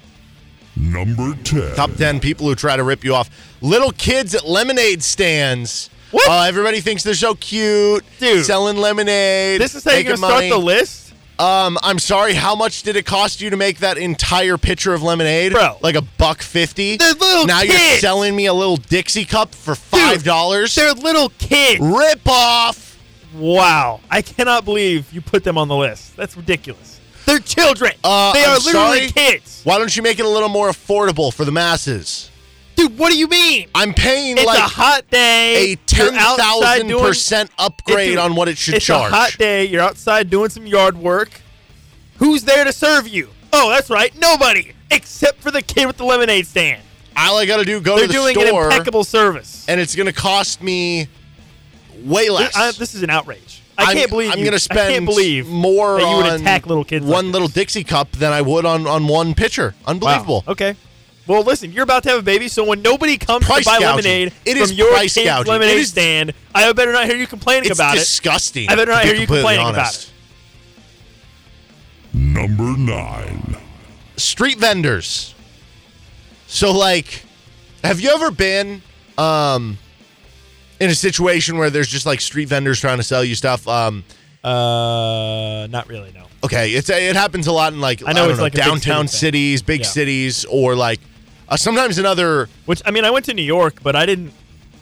Number 10. Top 10 people who try to rip you off. Little kids at lemonade stands. What? Uh, everybody thinks they're so cute. Dude. Selling lemonade. This is how you're gonna start money. the list, Um, I'm sorry, how much did it cost you to make that entire pitcher of lemonade? Bro. Like a buck fifty? They're little now you're selling me a little Dixie cup for five dollars? they're little kids. Rip off. Wow, I cannot believe you put them on the list. That's ridiculous. They're children. Uh, they I'm are literally sorry? kids. Why don't you make it a little more affordable for the masses? Dude, what do you mean? I'm paying It's like a hot day. a You're ten outside thousand doing- percent upgrade Dude, on what it should it's charge. a hot day. You're outside doing some yard work. Who's there to serve you? Oh, that's right, nobody except for the kid with the lemonade stand. All I got to do go They're to the doing store, an impeccable service. and it's going to cost me way less. I- this is an outrage. I I'm- can't believe I'm gonna spend I can't believe more that you would on attack little kids. one like little. Dixie cup than I would on on one pitcher. Wow. Unbelievable. Okay. Well, listen, you're about to have a baby, so when nobody comes Price to buy gouging. lemonade It from is your price kid's gouging. lemonade It is- stand, I better not hear you complaining It's about it. disgusting. I better not hear you completely complaining about honest. Number 9. Street vendors. So like, have you ever been um in a situation where there's just like street vendors trying to sell you stuff? Um, Uh, not really. No. okay, it's it happens a lot in like I know don't it's like a big downtown city cities, big Yeah. cities, or like uh, sometimes in other Which I mean, I went to New York, but I didn't.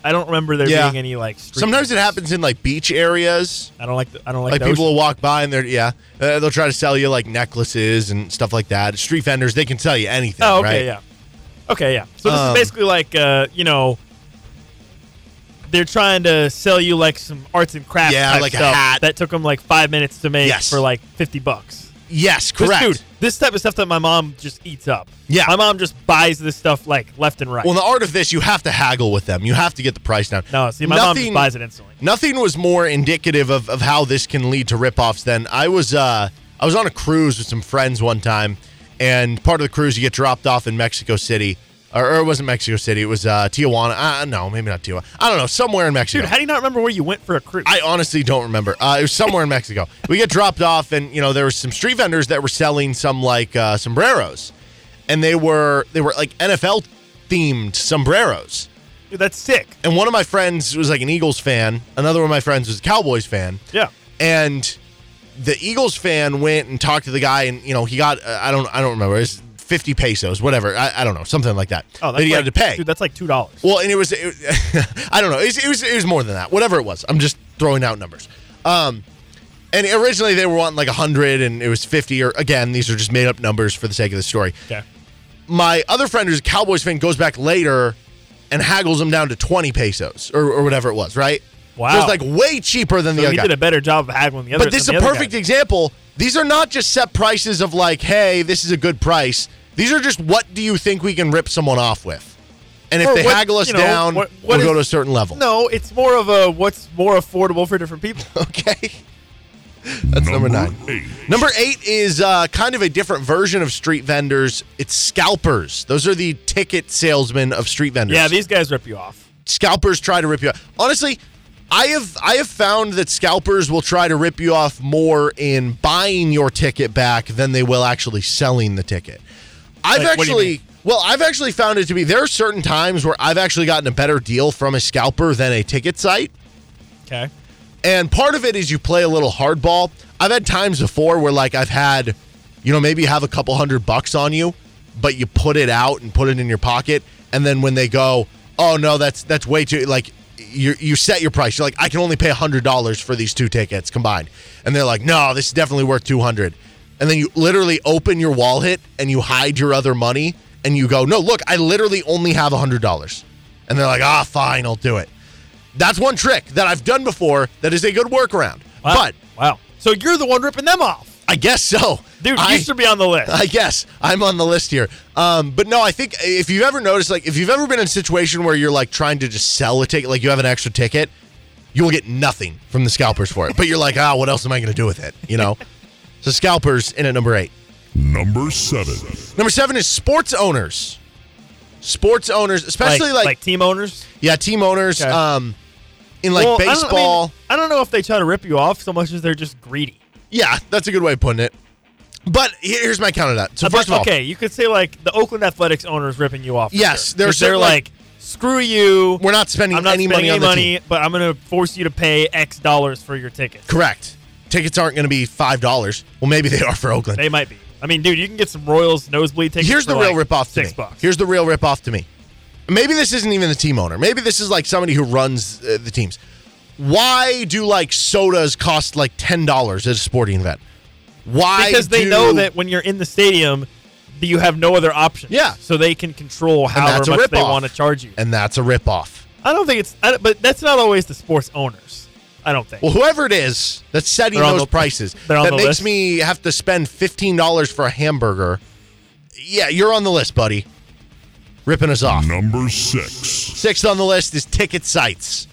I don't remember there Yeah. being any like. Street Sometimes it happens in like beach areas. I don't like. The, I don't like. Like people will walk by and they're yeah, uh, they'll try to sell you like necklaces and stuff like that. Street vendors, they can sell you anything. Oh, okay, right? yeah. Okay, yeah. So this Um, is basically like, uh, you know, they're trying to sell you like some arts and crafts. Yeah, like a hat. that took them like five minutes to make Yes. for like fifty bucks. Yes, This- correct. dude, this type of stuff that my mom just eats up. Yeah. my mom just buys this stuff like left and right. Well, in the art of this, you have to haggle with them. You have to get the price down. no, see, my mom Nothing- just buys it instantly. Nothing was more indicative of, of how this can lead to ripoffs than I was. Uh, I was on a cruise with some friends one time, and part of the cruise you get dropped off in Mexico City, or, it wasn't Mexico City. It was uh, Tijuana. Uh, no, maybe not Tijuana. I don't know. Somewhere in Mexico. Dude, how do you not remember where you went for a cruise? I honestly don't remember. Uh, it was somewhere in Mexico. We get dropped off, and you know there were some street vendors that were selling some like uh, sombreros, and they were they were like NFL themed sombreros. Dude, that's sick. And one of my friends was like an Eagles fan. Another one of my friends was a Cowboys fan. Yeah. And the Eagles fan went and talked to the guy, and you know he got uh, I don't I don't remember it's fifty pesos, whatever I, I don't know something like that. Oh, that he like, had to pay. Dude, that's like two dollars. Well, and it was, it, I don't know. It was, it was it was more than that. Whatever it was, I'm just throwing out numbers. Um, and originally they were wanting like hundred, and it was fifty. Or again, these are just made up numbers for the sake of the story. Okay. My other friend, who's a Cowboys fan, goes back later and haggles them down to twenty pesos or, or whatever it was. Right? Wow. So it's like way cheaper than the So other he guy. did a better job of haggling the other. But this is a perfect guy. example. These are not just set prices of like, hey, this is a good price. These are just what do you think we can rip someone off with? And if Or they what- haggle us you know, down, what- what we'll go to a certain level. No, it's more of a what's more affordable for different people. Okay. That's number, nine. 8. Number eight is uh, kind of a different version of street vendors. It's scalpers. Those are the ticket salesmen of street vendors. yeah, these guys rip you off. scalpers try to rip you off. Honestly, I have I have found that scalpers will try to rip you off more in buying your ticket back than they will actually selling the ticket. I've Like, what do you actually well, I've actually found it to be there are certain times where I've actually gotten a better deal from a scalper than a ticket site. Okay. And part of it is you play a little hardball. I've had times before where like I've had, you know, maybe you have a couple hundred bucks on you, but you put it out and put it in your pocket, and then when they go, oh no, that's that's way too like you you set your price. You're like, I can only pay hundred dollars for these two tickets combined, and they're like, no, this is definitely worth two hundred. And then you literally open your wallet and you hide your other money, and you go, no, look, I literally only have hundred dollars, and they're like, ah, fine, I'll do it That's one trick that I've done before that is a good workaround. Wow. But wow. So you're the one ripping them off. I guess so. Dude, I, you should be on the list. I guess I'm on the list here. Um, but no, I think if you've ever noticed, like, if you've ever been in a situation where you're like trying to just sell a ticket, like you have an extra ticket, you will get nothing from the scalpers for it. But you're like, ah, what else am I going to do with it? You know? so scalpers in at number eight. Number seven. Number seven is sports owners. Sports owners, especially like, like team owners. yeah, team owners. Okay. Um, in like Well, I don't- I mean, baseball. I don't know if they try to rip you off so much as they're just greedy. Yeah, that's a good way of putting it. But here's my counter to that. So Uh, first of all, okay, you could say like the Oakland Athletics owner is ripping you off. Yes, sure. there are 'Cause they're like, like- screw you. we're not spending I'm not any spending money any on the money, team. but I'm going to force you to pay X dollars for your tickets. Correct. Tickets aren't going to be five dollars. Well, maybe they are for Oakland. They might be. I mean, dude, you can get some Royals nosebleed tickets. Here's the real like ripoff to Six me. bucks. Here's the real ripoff to me. Maybe this isn't even the team owner. Maybe this is like somebody who runs uh, the teams. Why do like sodas cost like ten dollars at a sporting event? Why? because they do- know that when you're in the stadium, you have no other option. Yeah. So they can control how that's a much they want to charge you. and that's a ripoff. I don't think it's, I, but that's not always the sports owners. I don't think. Well, whoever it is that's setting They're those the- prices that the makes list? me have to spend fifteen dollars for a hamburger. Yeah, you're on the list, buddy. Ripping us off. Number six. Sixth on the list is ticket sites.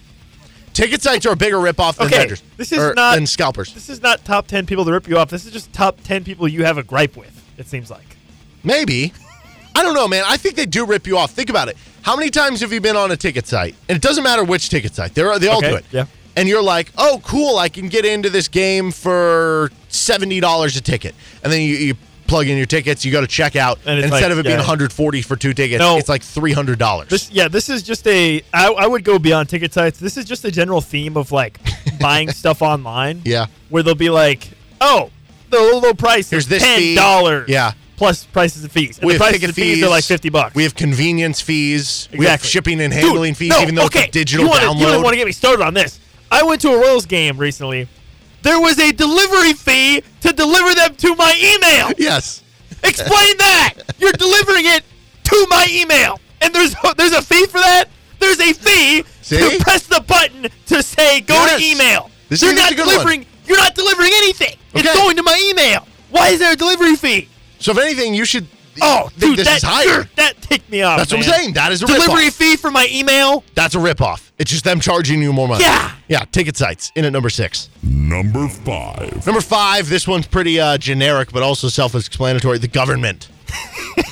Ticket sites are a bigger ripoff than Okay, vendors. this is or not- than scalpers. this is not top ten people to rip you off. This is just top ten people you have a gripe with. It seems like. Maybe. I don't know, man. I think they do rip you off. Think about it. How many times have you been on a ticket site? And it doesn't matter which ticket site. They're, they all Okay, do it. yeah. And you're like, oh, cool. I can get into this game for $70 a ticket. And then you, you plug in your tickets. You go to checkout. And And, instead like, of it being 140 for two tickets, No. it's like $300. This, yeah, this is just a. I, I would go beyond ticket sites. This is just a general theme of like buying stuff online. Yeah. where they'll be like, "Oh, the low, low price Here's is this ten fee. dollars, Yeah. plus prices and fees, and We the prices ticket and fees, fees. are like fifty bucks. We have convenience fees. We have shipping and Dude, handling fees, no, even though okay. it's a digital you wanna, download. You don't want to get me started on this. I went to a Royals game recently. There was a delivery fee to deliver them to my email. yes. Explain that. You're delivering it to my email, and there's there's a fee for that. There's a fee See? to press the button to say go Yes. to email. This you're not good one. delivering. You're not delivering anything. It's going to my email. Why is there a delivery fee? So if anything, you should Oh, dude, this that is higher. that ticked me off. That's what I'm saying. That is a delivery ripoff. fee for my email. That's a ripoff. It's just them charging you more money. Yeah. Yeah, ticket sites in at number six. Number five. Number five, this one's pretty uh, generic, but also self explanatory the government.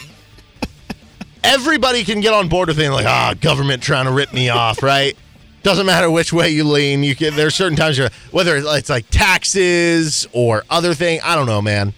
Everybody can get on board with being like, ah, government trying to rip me off, right? Doesn't matter which way you lean. You can. There's certain times you're, whether it's like taxes or other thing. I don't know, man.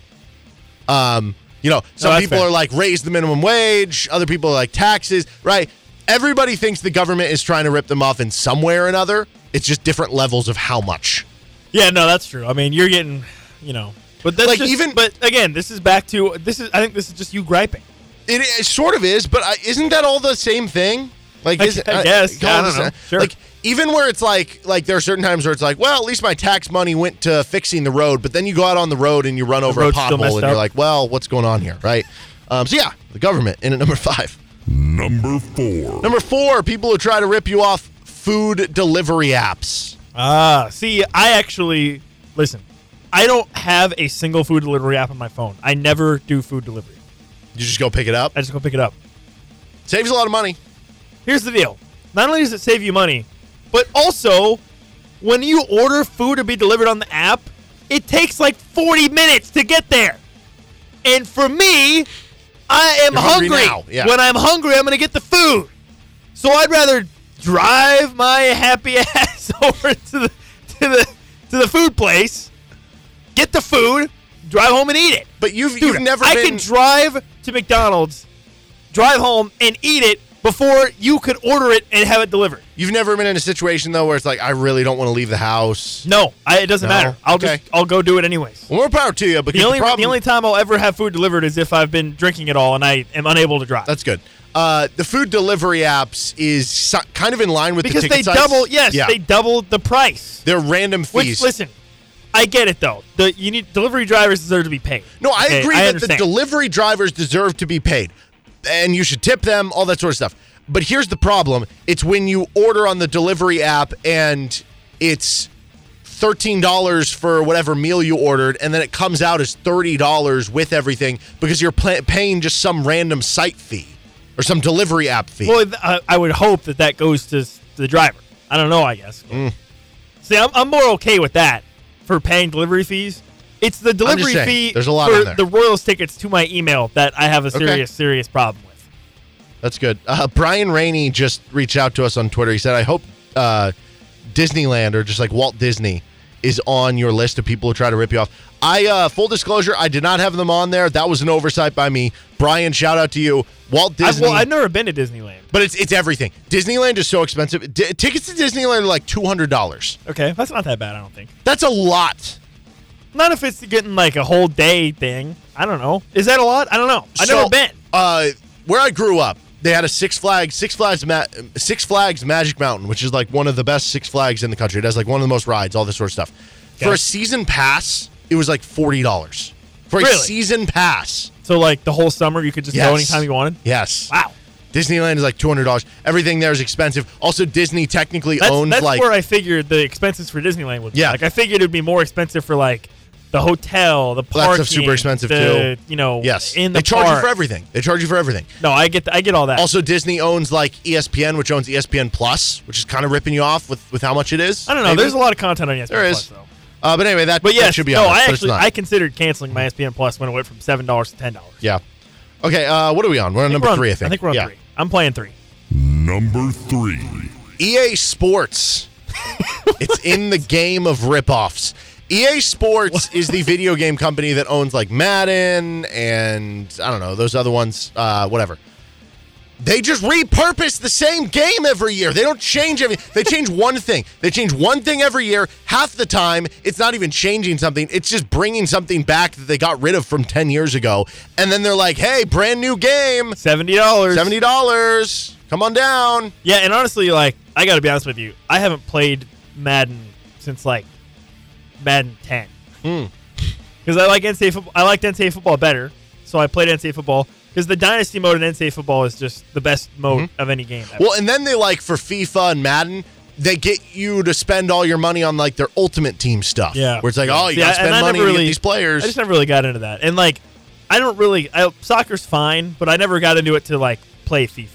Um, you know, some that's people fair. are like raise the minimum wage. Other people are like taxes, right? Everybody thinks the government is trying to rip them off in some way or another. It's just different levels of how much. Yeah, no, that's true. I mean, you're getting, you know, but that's Like, just, even- But again, this is back to this is. I think this is just you griping. It, it sort of is, but isn't that all the same thing? Like, I- is, I guess. call I it don't know. Sure. Like, even where it's like, like there are certain times where it's like, well, at least my tax money went to fixing the road, but then you go out on the road and you run over a pothole, messed and you're like, well, what's going on here, right? Um, so yeah, the government in at number five. Number four. Number four, people who try to rip you off food delivery apps. Ah, see, I actually listen. I don't have a single food delivery app on my phone. I never do food delivery. You just go pick it up. I just go pick it up. Saves a lot of money. Here's the deal. Not only does it save you money, but also when you order food to be delivered on the app, it takes like 40 minutes to get there. And for me, I am You're hungry hungry. yeah. When I'm hungry, I'm going to get the food. So I'd rather drive my happy ass over to the to the to the food place, get the food, drive home and eat it. But you've Dude, you've never I been. can drive to McDonald's, drive home and eat it before you could order it and have it delivered. you've never been in a situation though where it's like I really don't want to leave the house. No, I, it doesn't No? matter. I'll Okay. just I'll go do it anyways. Well, more power to you. Because The only the, problem, the only time I'll ever have food delivered is if I've been drinking it all and I am unable to drive. That's good. Uh, the food delivery apps is so- kind of in line with because the they ticket sites. double yes, yeah. they double the price. They're random Which fees. listen, I get it though. The you need delivery drivers deserve to be paid. no, I Okay, agree that understand. the delivery drivers deserve to be paid, and you should tip them, all that sort of stuff. But here's the problem: it's when you order on the delivery app and it's thirteen dollars for whatever meal you ordered, and then it comes out as thirty dollars with everything because you're paying just some random site fee or some delivery app fee. Well, I, I would hope that that goes to the driver. I don't know. I guess. Mm. See, I'm, I'm more okay with that for paying delivery fees. It's the delivery saying, fee there's a lot for there. the Royals tickets to my email that I have a Okay. serious, serious problem with. That's good. Uh, Brian Rainey just reached out to us on Twitter. He said, "I hope uh, Disneyland or just like Walt Disney is on your list of people who try to rip you off." I uh, full disclosure, I did not have them on there. That was an oversight by me. Brian, shout out to you. Walt Disney, well, I've never been to Disneyland. but it's it's everything. Disneyland is so expensive. D- tickets to Disneyland are like two hundred dollars. Okay, that's not that bad. I don't think. That's a lot. Not if it's getting like a whole day thing. I don't know. Is that a lot? I don't know. I've So, never been. Uh, where I grew up, they had a Six Flags, Six Flags, Ma- Six Flags Magic Mountain, which is like one of the best Six Flags in the country. It has like one of the most rides, all this sort of stuff. For Okay. a season pass, it was like forty dollars for a Really? season pass. So like the whole summer, you could just go Yes. anytime you wanted. Yes. Wow. Disneyland is like two hundred dollars. Everything there is expensive. Also, Disney technically That's, owns that's like where I figured the expenses for Disneyland would be. Yeah. Like I figured it would be more expensive for like the hotel, the Well, parking. that stuff's super expensive, the, too. You know, yes, in the they charge park. you for everything. They charge you for everything. No, I get I get all that. Also, Disney owns like ESPN, which owns ESPN Plus, which is kind of ripping you off with with how much it is. I don't know. maybe. There's a lot of content on ESPN There Plus, is. though. Uh, but anyway, that, But that yes, should be no, on. there, I actually. I considered canceling my ESPN Plus when it went from seven dollars to ten dollars. Yeah. Okay. Uh, what are we on? We're on number three. I think. I think we're on yeah. three. I'm playing three. Number three. EA Sports. it's in the game of ripoffs. EA Sports is the video game company that owns like Madden and I don't know those other ones. Uh, whatever. They just repurpose the same game every year. They don't change everything. They change one thing. They change one thing every year. Half the time, it's not even changing something. It's just bringing something back that they got rid of from 10 years ago. And then they're like, hey, brand new game. Seventy dollars. $70. Come on down. Yeah, and honestly, like I got to be honest with you, I haven't played Madden since like Madden 10. Hmm. Because I like NCAA football. I liked NCAA football better, so I played NCAA football. Because the dynasty mode in NCAA football is just the best mode of any game. Ever. Mm-hmm. Well, and then they like for FIFA and Madden, they get you to spend all your money on like their ultimate team stuff. Yeah. Where it's like, oh, you See, gotta spend money never to get really- these players. I just never really got into that. And like, I don't really. I, soccer's fine, but I never got into it to like play FIFA.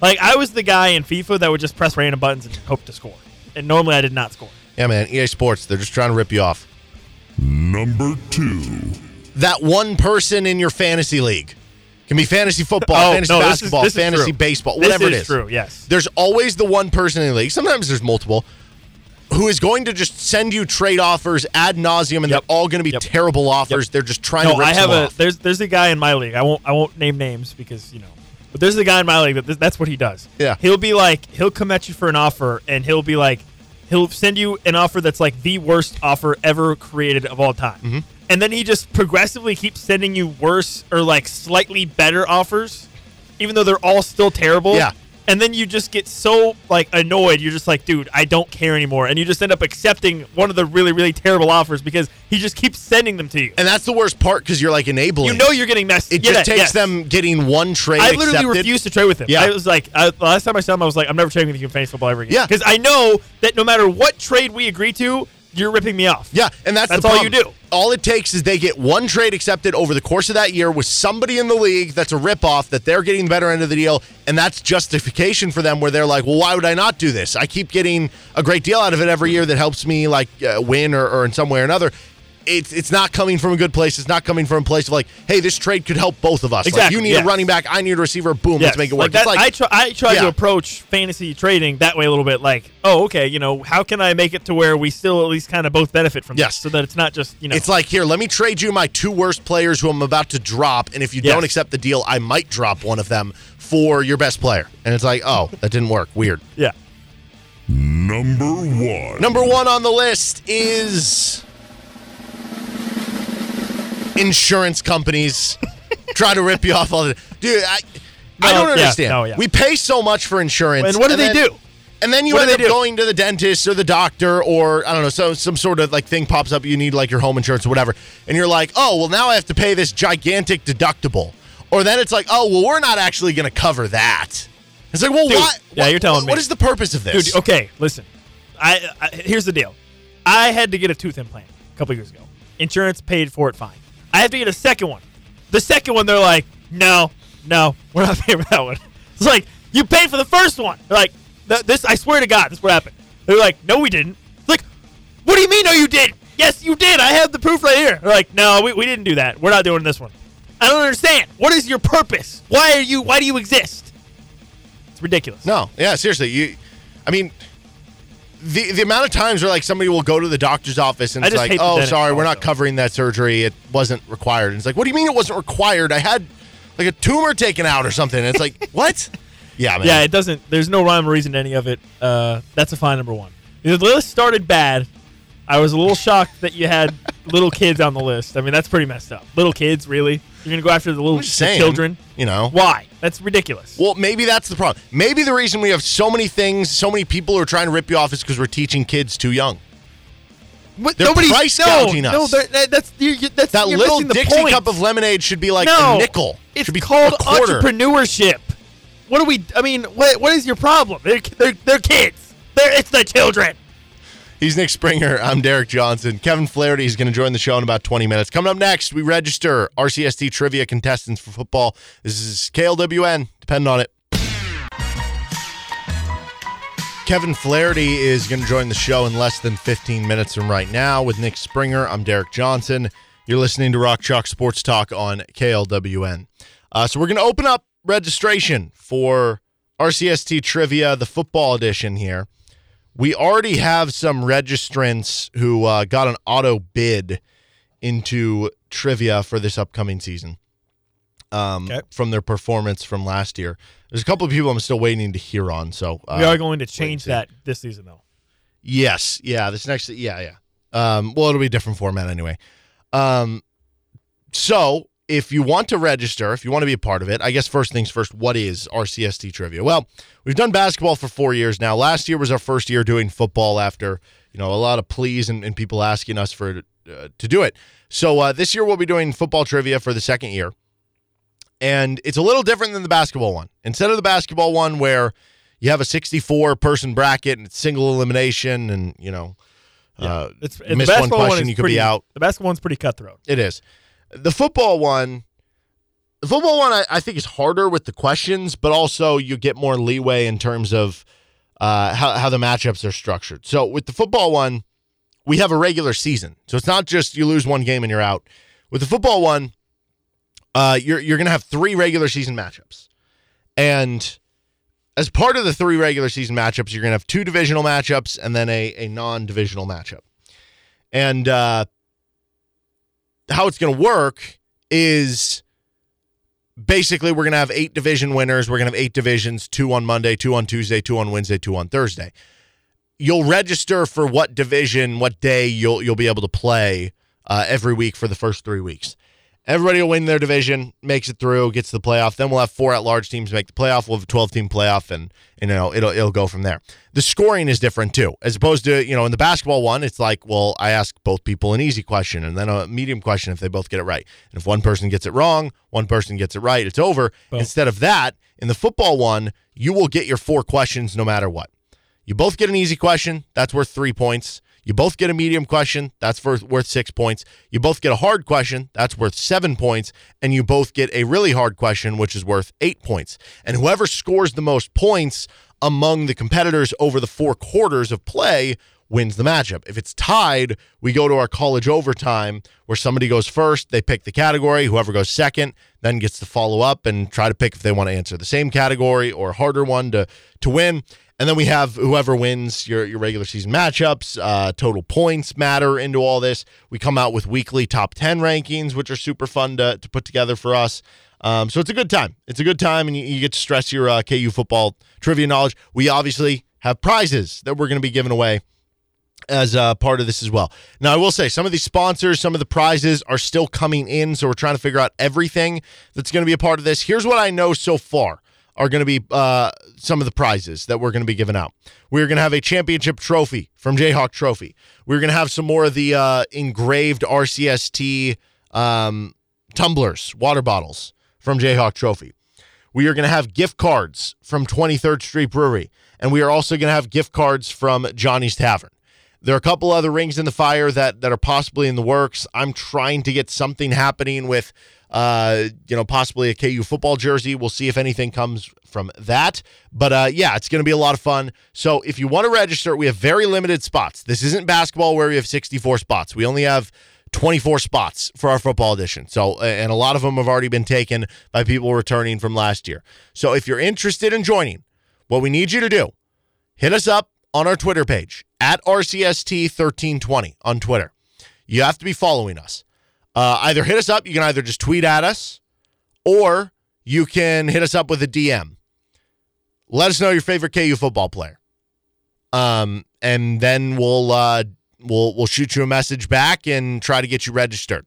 Like, I was the guy in FIFA that would just press random buttons and hope to score. And normally, I did not score. Yeah, man. EA Sports, they're just trying to rip you off. Number two. That one person in your fantasy league can be fantasy football, Oh, fantasy no, this is- basketball, this fantasy true. baseball, This whatever is it is. true, yes. There's always the one person in the league. Sometimes there's multiple. Who is going to just send you trade offers ad nauseum, and Yep. they're all going to be Yep. terrible offers. They're just trying No, to rip I have a off. there's there's a guy in my league. I won't I won't name names because you know, but there's a guy in my league that that's what he does. Yeah. he'll be like he'll come at you for an offer and he'll be like he'll send you an offer that's like the worst offer ever created of all time, Mm-hmm. and then he just progressively keeps sending you worse or like slightly better offers, even though they're all still terrible. Yeah. And then you just get so like annoyed. You're just like, dude, I don't care anymore. And you just end up accepting one of the really, really terrible offers because he just keeps sending them to you. and that's the worst part because you're like enabling. You know you're getting messed. It yeah, just takes yes. them getting one trade. I literally accepted. refused to trade with him. Yeah. I was like, I, the last time I saw him, I was like, I'm never trading with you in fantasy football ever again. Yeah. because I know that no matter what trade we agree to, you're ripping me off. Yeah, and that's That's the all you do. All it takes is they get one trade accepted over the course of that year with somebody in the league that's a ripoff that they're getting the better end of the deal, and that's justification for them where they're like, well, why would I not do this? I keep getting a great deal out of it every year that helps me like uh, win or, or in some way or another. It's it's not coming from a good place. It's not coming from a place of like, hey, this trade could help both of us. Like, Exactly, you need yes. a running back, I need a receiver. Boom, Yes. let's make it work. Like that, like I try, I try Yeah. to approach fantasy trading that way a little bit. Like, oh, okay, you know, how can I make it to where we still at least kind of both benefit from Yes. this, so that it's not just you know. It's like here, let me trade you my two worst players who I'm about to drop, and if you Yes. don't accept the deal, I might drop one of them for your best player. And it's like, oh, that didn't work. Weird. yeah. Number one. Number one on the list is insurance companies try to rip you off all the dude. I, I don't yeah, understand. no, yeah. We pay so much for insurance, And what do they then- do? And then you What end up do? going to the dentist or the doctor or I don't know, so some sort of like thing pops up. You need like your home insurance or whatever, and you're like, oh well, now I have to pay this gigantic deductible. Or then it's like, oh well, we're not actually going to cover that. It's like, well, Dude, why? yeah, what- you're telling what- me. What is the purpose of this? Dude, okay, listen. I, I here's the deal. I had to get a tooth implant a couple years ago. Insurance paid for it fine. I have to get a second one. The second one, they're like, no, no, we're not paying for that one. It's like you paid for the first one. They're like, this. I swear to God, this is what happened. They're like, no, we didn't. It's like, what do you mean? No, you did. Yes, you did. I have the proof right here. They're like, no, we, we didn't do that. We're not doing this one. I don't understand. What is your purpose? Why are you? Why do you exist? It's ridiculous. No, yeah, seriously. You, I mean, the the amount of times where like somebody will go to the doctor's office and I it's like, oh, sorry, we're not covering that surgery. It wasn't required. And it's like, what do you mean it wasn't required? I had like a tumor taken out or something. And it's like, what? Yeah, man. Yeah, it doesn't. There's no rhyme or reason to any of it. Uh, that's a fine number one. The list started bad. I was a little shocked that you had little kids on the list. I mean, that's pretty messed up. Little kids, really? You're gonna go after the little I'm saying, children? You know. Why? That's ridiculous. Well, maybe that's the problem. Maybe the reason we have so many things, so many people are trying to rip you off is because we're teaching kids too young. But they're price no, gouging no, us. they're- that- that's you, you- that's That you're little the Dixie point. cup of lemonade should be like no, a nickel. It's should be called entrepreneurship. What do we? I mean, what what is your problem? They're they're, they're kids. They're it's the children. He's Nick Springer. I'm Derek Johnson. Kevin Flaherty is going to join the show in about 20 minutes. Coming up next, we register RCST trivia contestants for football. This is KLWN. Depend on it. Kevin Flaherty is going to join the show in less than 15 minutes from right now with Nick Springer. I'm Derek Johnson. You're listening to Rock Chalk Sports Talk on KLWN. Uh, so we're going to open up registration for RCST Trivia, the football edition here. We already have some registrants who uh, got an auto bid into trivia for this upcoming season um, Okay. from their performance from last year. There's a couple of people I'm still waiting to hear on. So uh, we are going to change that this season, though. Yes, yeah. This next, yeah, yeah. Um, well, it'll be a different format anyway. Um, so if you want to register, if you want to be a part of it, I guess first things first. What is RCST trivia? Well, we've done basketball for four years now. Last year was our first year doing football after you know a lot of pleas and, and people asking us for uh, to do it. So uh, this year we'll be doing football trivia for the second year, and it's a little different than the basketball one. Instead of the basketball one where you have a 64 person bracket and it's single elimination and you know uh, It's the miss one basketball one you could pretty, be out The basketball one's pretty cutthroat. it is the football one the football one I, I think is harder with the questions but also you get more leeway in terms of uh, how, how the matchups are structured. So with the football one we have a regular season. So it's not just you lose one game and you're out. With the football one uh, you're, you're to have three regular season matchups. And as part of the three regular season matchups, you're to have two divisional matchups and then a, a non divisional matchup. And uh, how it's going to work is basically we're going to have eight division winners. We're going to have eight divisions two on Monday, two on Tuesday, two on Wednesday, two on Thursday. You'll register for what division, what day you'll you'll be able to play uh, every week for the first three weeks. Everybody will win their division, makes it through, gets to the playoff. Then we'll have four at-large teams make the playoff. We'll have a 12-team playoff, and you know it'll it'll go from there. The scoring is different too, as opposed to you know in the basketball one, it's like well I ask both people an easy question and then a medium question if they both get it right. And if one person gets it wrong, one person gets it right, it's over. Instead of that, in the football one, you will get your four questions no matter what. You both get an easy question, that's worth three points. You both get a medium question, that's worth, worth six points. You both get a hard question, that's worth seven points. And you both get a really hard question, which is worth eight points. And whoever scores the most points among the competitors over the four quarters of play wins the matchup. If it's tied, we go to our college overtime where somebody goes first, they pick the category, whoever goes second then gets to follow up and try to pick if they want to answer the same category or a harder one to to win. And then we have whoever wins your, your regular season matchups. Uh, total points matter into all this. We come out with weekly top 10 rankings, which are super fun to, to put together for us. Um, so it's a good time. It's a good time, and you, you get to stress your uh, KU football trivia knowledge. We obviously have prizes that we're going to be giving away as uh, part of this as well. Now, I will say some of these sponsors, some of the prizes are still coming in, so we're trying to figure out everything that's going to be a part of this. Here's what I know so far are going to be uh, some of the prizes that we're going to be giving out. We're going to have a championship trophy from Jayhawk Trophy. We're going to have some more of the uh, engraved RCST um, tumblers, water bottles from Jayhawk Trophy. we are going to have gift cards from 23rd Street Brewery, and we are also going to have gift cards from Johnny's Tavern. There are a couple other rings in the fire that that are possibly in the works. I'm trying to get something happening with uh, you know, possibly a KU football jersey. We'll see if anything comes from that. But uh, yeah, it's going to be a lot of fun. So if you want to register, we have very limited spots. This isn't basketball where we have 64 spots. We only have 24 spots for our football edition. So, and a lot of them have already been taken by people returning from last year. So if you're interested in joining, what we need you to do, hit us up on our Twitter page at RCST1320 on Twitter. You have to be following us. Uh, either hit us up, you can either just tweet at us, or you can hit us up with a DM. Let us know your favorite KU football player. Um, and then we'll uh, we'll we'll shoot you a message back and try to get you registered.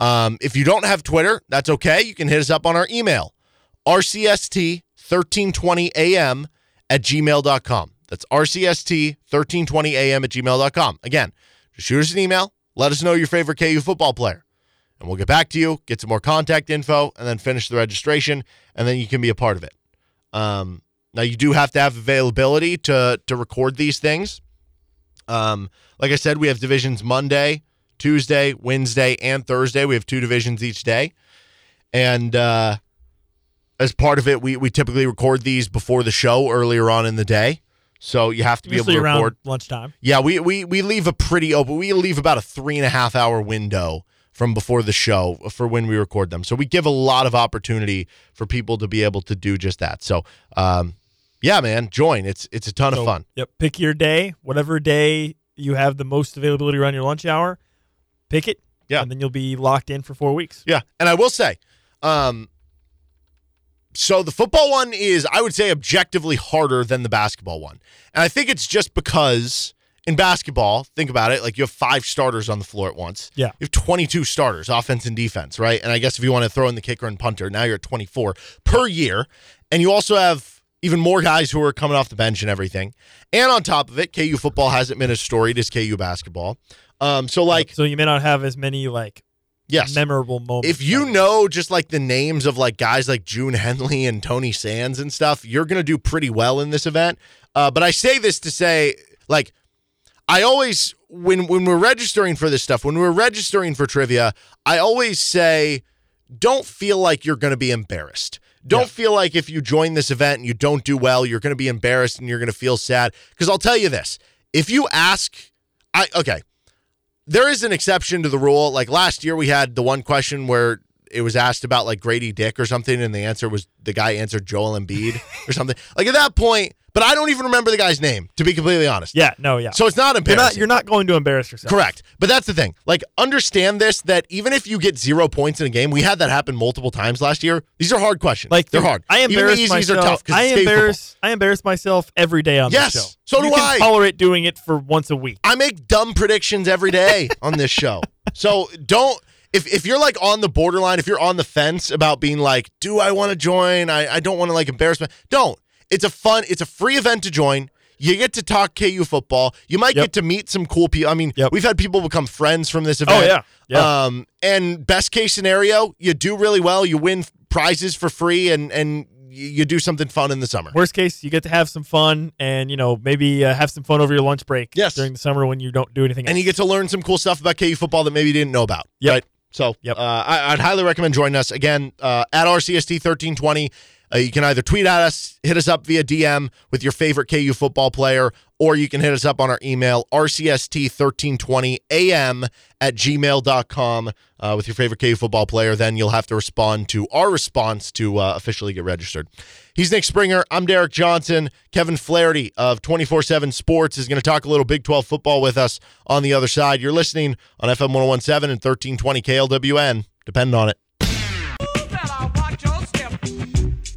Um, if you don't have Twitter, that's okay. You can hit us up on our email, rcst1320am at gmail.com. That's rcst1320am at gmail.com. Again, just shoot us an email. Let us know your favorite KU football player and we'll get back to you, get some more contact info, and then finish the registration, and then you can be a part of it. Um, now you do have to have availability to to record these things. Um, like I said, we have divisions Monday, Tuesday, Wednesday, and Thursday. We have two divisions each day, and uh, as part of it, we we typically record these before the show earlier on in the day. So you have to be Usually able to around record. lunchtime. Yeah, we, we we leave a pretty open. We leave about a three and a half hour window from before the show for when we record them. So we give a lot of opportunity for people to be able to do just that. So, um, yeah, man, join. It's it's a ton So, of fun. Yep. Pick your day, whatever day you have the most availability around your lunch hour. Pick it. Yeah. And then you'll be locked in for four weeks. Yeah, and I will say, um, so the football one is, I would say, objectively harder than the basketball one, and I think it's just because in basketball, think about it, like you have five starters on the floor at once. Yeah. you have twenty-two starters, offense and defense, right? And I guess if you want to throw in the kicker and punter, now you're at twenty-four per year, and you also have even more guys who are coming off the bench and everything. And on top of it, KU football hasn't been as storied as KU basketball. Um, so like, So you may not have as many like yes, memorable moments. if you know just like the names of like guys like June Henley and Tony Sands and stuff, you're gonna do pretty well in this event. Uh, but I say this to say, like, I always when when we're registering for this stuff, when we're registering for trivia, I always say, don't feel like you're gonna be embarrassed. Don't Yeah. feel like if you join this event and you don't do well, you're gonna be embarrassed and you're gonna feel sad. Because I'll tell you this: if you ask, I okay there is an exception to the rule. Like last year, we had the one question where it was asked about like Grady Dick or something, and the answer was the guy answered Joel Embiid or something. Like at that point, but I don't even remember the guy's name to be completely honest. Yeah, no, yeah. So it's not you're embarrassing. not you're not going to embarrass yourself. Correct. But that's the thing. Like, understand this that even if you get zero points in a game, we had that happen multiple times last year. These are hard questions. Like they're hard. I embarrass Even the myself. are tough I it's KU football. embarrass I embarrass myself every day on Yes, this show. so you do can I. tolerate doing it for once a week. I make dumb predictions every day on this show. So don't if if you're like on the borderline, if you're on the fence about being like, do I want to join? I, I don't want to like embarrass me. Don't. It's a fun, it's a free event to join. You get to talk KU football. You might Yep. get to meet some cool people. I mean, Yep. we've had people become friends from this event. Oh yeah. Yeah. Um, and best case scenario, you do really well. You win prizes for free, and and you do something fun in the summer. Worst case, you get to have some fun and you know maybe uh, have some fun over your lunch break. Yes. during the summer when you don't do anything. and you get to learn some cool stuff about KU football that maybe you didn't know about. Yep. Right. So Yep. uh, I, I'd highly recommend joining us again uh, at RCST thirteen twenty. Uh, you can either tweet at us, hit us up via DM with your favorite KU football player, or you can hit us up on our email, rcst1320am at gmail.com uh, with your favorite KU football player. Then you'll have to respond to our response to uh, officially get registered. He's Nick Springer. I'm Derek Johnson. Kevin Flaherty of 24 7 Sports is going to talk a little Big 12 football with us on the other side. You're listening on FM 1017 and 1320 KLWN. Depend on it.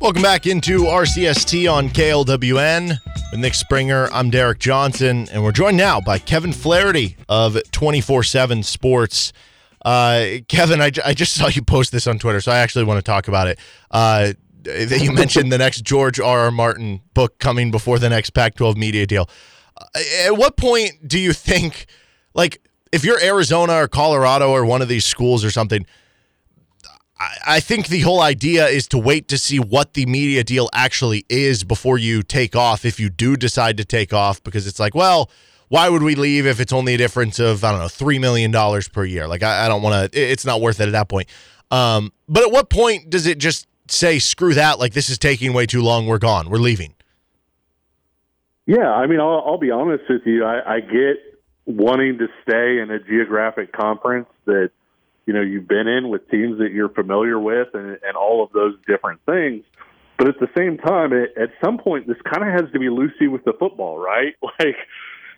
Welcome back into RCST on KLWN with Nick Springer. I'm Derek Johnson, and we're joined now by Kevin Flaherty of 24 7 Sports. Uh, Kevin, I, I just saw you post this on Twitter, so I actually want to talk about it. Uh, that you mentioned the next George R. R. Martin book coming before the next Pac 12 media deal. Uh, at what point do you think, like, if you're Arizona or Colorado or one of these schools or something, I, think the whole idea is to wait to see what the media deal actually is before you take off. If you do decide to take off, because it's like, well, why would we leave if it's only a difference of I don't know three million dollars per year? Like I, I don't want to. It's not worth it at that point. Um, but at what point does it just say screw that? Like this is taking way too long. We're gone. We're leaving. Yeah, I mean, I'll, I'll be honest with you. I, I get wanting to stay in a geographic conference that you know you've been in with teams that you're familiar with, and, and all of those different things. But at the same time, it, at some point, this kind of has to be Lucy with the football, right? Like,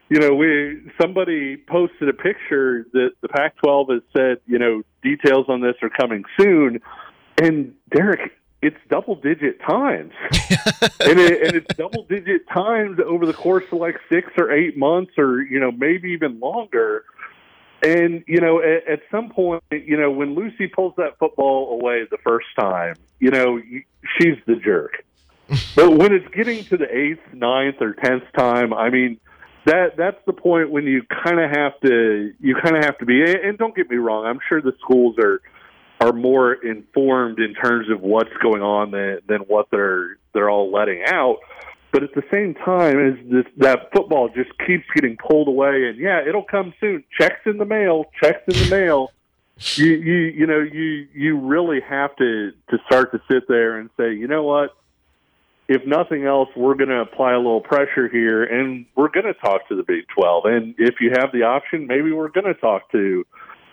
you know, we somebody posted a picture that the Pac-12 has said, you know, details on this are coming soon, and Derek, it's double digit times, and, it, and it's double digit times over the course of like six or eight months, or you know maybe even longer. And you know, at, at some point, you know, when Lucy pulls that football away the first time, you know, she's the jerk. but when it's getting to the eighth, ninth, or tenth time, I mean, that that's the point when you kind of have to you kind of have to be. And don't get me wrong, I'm sure the schools are are more informed in terms of what's going on than, than what they're they're all letting out. But at the same time, as this that football just keeps getting pulled away, and yeah, it'll come soon. Checks in the mail. Checks in the mail. You you you know you you really have to to start to sit there and say, you know what? If nothing else, we're going to apply a little pressure here, and we're going to talk to the Big Twelve. And if you have the option, maybe we're going to talk to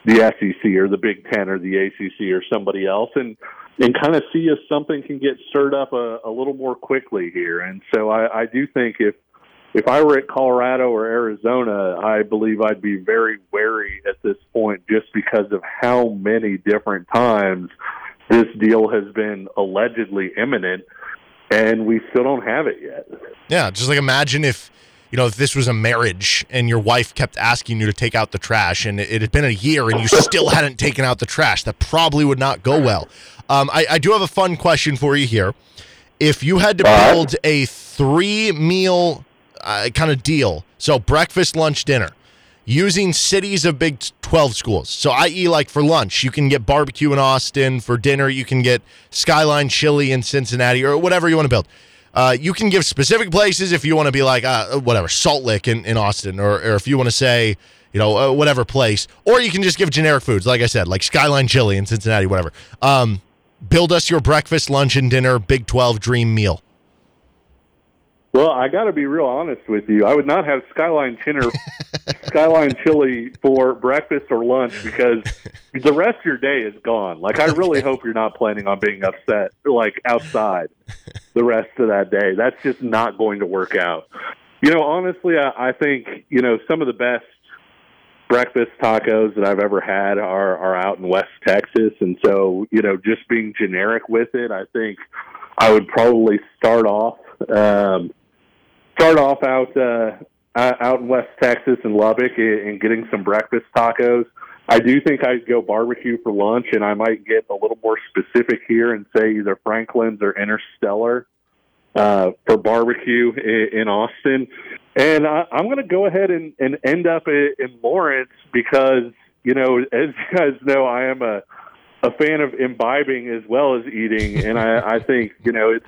the SEC or the Big Ten or the ACC or somebody else, and and kind of see if something can get stirred up a, a little more quickly here. And so I, I do think if if I were at Colorado or Arizona, I believe I'd be very wary at this point, just because of how many different times this deal has been allegedly imminent, and we still don't have it yet. Yeah, just like imagine if you know, if this was a marriage and your wife kept asking you to take out the trash and it, had been a year and you still hadn't taken out the trash, that probably would not go well. Um, I, I, do have a fun question for you here. If you had to build a three meal uh, kind of deal, so breakfast, lunch, dinner, using cities of Big 12 schools. So, i.e., like for lunch, you can get barbecue in Austin. For dinner, you can get Skyline Chili in Cincinnati or whatever you want to build. Uh, you can give specific places if you want to be like uh, whatever Salt Lick in, in Austin, or, or if you want to say you know uh, whatever place, or you can just give generic foods, like I said, like Skyline Chili in Cincinnati, whatever. Um, build us your breakfast, lunch, and dinner Big Twelve dream meal. Well, I got to be real honest with you. I would not have Skyline Chiller, Skyline Chili for breakfast or lunch because the rest of your day is gone. Like, I really hope you're not planning on being upset, like outside, the rest of that day. That's just not going to work out. You know, honestly, I, I think you know some of the best breakfast tacos that I've ever had are are out in West Texas, and so you know, just being generic with it, I think I would probably start off. Um, start off out uh, out in West Texas in Lubbock and getting some breakfast tacos. I do think I'd go barbecue for lunch, and I might get a little more specific here and say either Franklin's or Interstellar uh, for barbecue in, in Austin. And I, I'm going to go ahead and, and end up in, in Lawrence because, you know, as you guys know, I am a a fan of imbibing as well as eating, and I, I think you know it's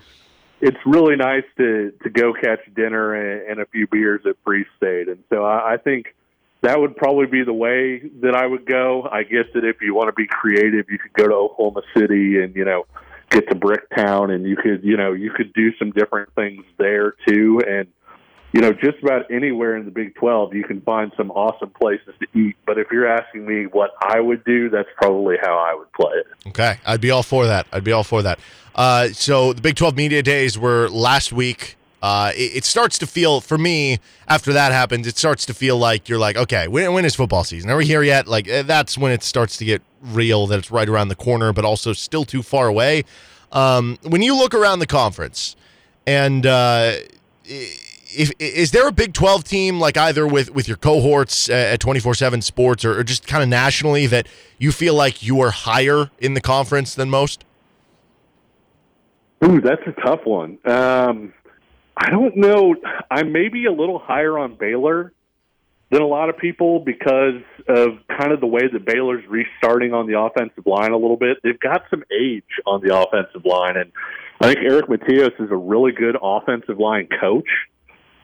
it's really nice to to go catch dinner and, and a few beers at Free State, and so I, I think that would probably be the way that I would go. I guess that if you want to be creative, you could go to Oklahoma City and you know get to Bricktown, and you could you know you could do some different things there too, and you know, just about anywhere in the Big 12, you can find some awesome places to eat. But if you're asking me what I would do, that's probably how I would play it. Okay. I'd be all for that. I'd be all for that. Uh, so the Big 12 Media Days were last week. Uh, it, it, starts to feel, for me, after that happens, it starts to feel like you're like, okay, when, when is football season? Are we here yet? Like, eh, that's when it starts to get real that it's right around the corner, but also still too far away. Um, when you look around the conference and, uh, it, if, is there a Big 12 team like either with, with your cohorts at 24 7 sports or, or just kind of nationally that you feel like you are higher in the conference than most? Ooh, that's a tough one. Um, I don't know. I may be a little higher on Baylor than a lot of people because of kind of the way that Baylor's restarting on the offensive line a little bit. They've got some age on the offensive line, and I think Eric Mateos is a really good offensive line coach.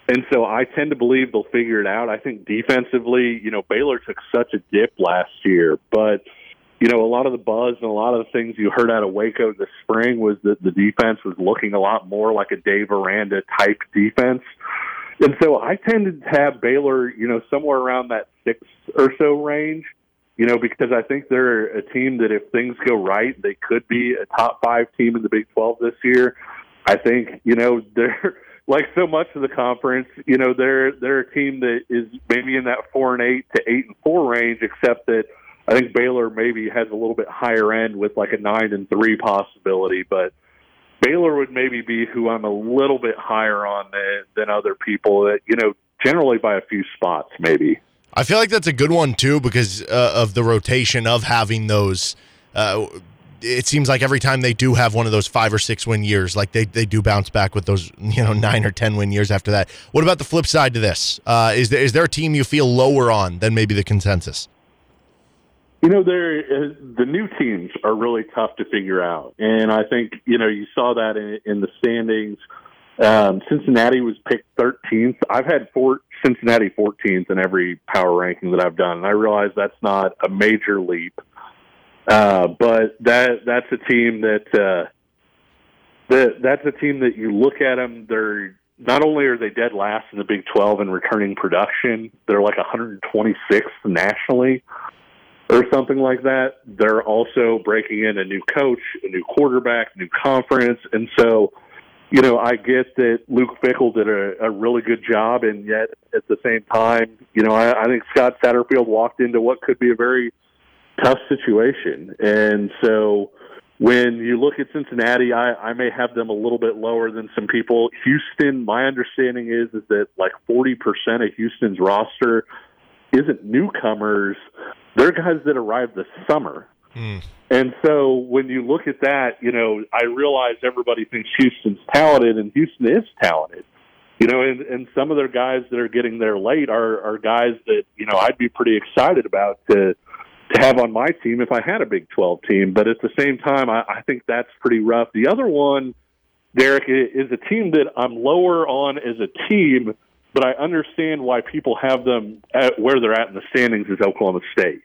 And so I tend to believe they'll figure it out. I think defensively, you know, Baylor took such a dip last year, but you know, a lot of the buzz and a lot of the things you heard out of Waco this spring was that the defense was looking a lot more like a Dave Aranda type defense. And so I tended to have Baylor, you know, somewhere around that six or so range, you know, because I think they're a team that if things go right, they could be a top five team in the Big 12 this year. I think, you know, they're like so much of the conference, you know, they're they're a team that is maybe in that four and eight to eight and four range, except that I think Baylor maybe has a little bit higher end with like a nine and three possibility, but Baylor would maybe be who I'm a little bit higher on than, than other people. That you know, generally by a few spots, maybe. I feel like that's a good one too because uh, of the rotation of having those. Uh, it seems like every time they do have one of those five or six win years, like they, they do bounce back with those you know nine or ten win years after that. What about the flip side to this? Uh, is there is there a team you feel lower on than maybe the consensus? You know, there uh, the new teams are really tough to figure out, and I think you know you saw that in, in the standings. Um, Cincinnati was picked 13th. I've had four, Cincinnati 14th in every power ranking that I've done, and I realize that's not a major leap, uh, but that that's a team that uh, that that's a team that you look at them. They're not only are they dead last in the Big 12 in returning production, they're like 126th nationally or something like that. They're also breaking in a new coach, a new quarterback, new conference, and so you know I get that Luke Fickell did a, a really good job, and yet at the same time, you know I, I think Scott Satterfield walked into what could be a very tough situation, and so. When you look at Cincinnati, I, I may have them a little bit lower than some people. Houston, my understanding is is that like forty percent of Houston's roster isn't newcomers, they're guys that arrived this summer. Mm. And so when you look at that, you know, I realize everybody thinks Houston's talented, and Houston is talented. You know, and, and some of their guys that are getting there late are, are guys that, you know, I'd be pretty excited about to to have on my team if I had a Big 12 team. But at the same time, I, I think that's pretty rough. The other one, Derek, is a team that I'm lower on as a team, but I understand why people have them at where they're at in the standings is Oklahoma State.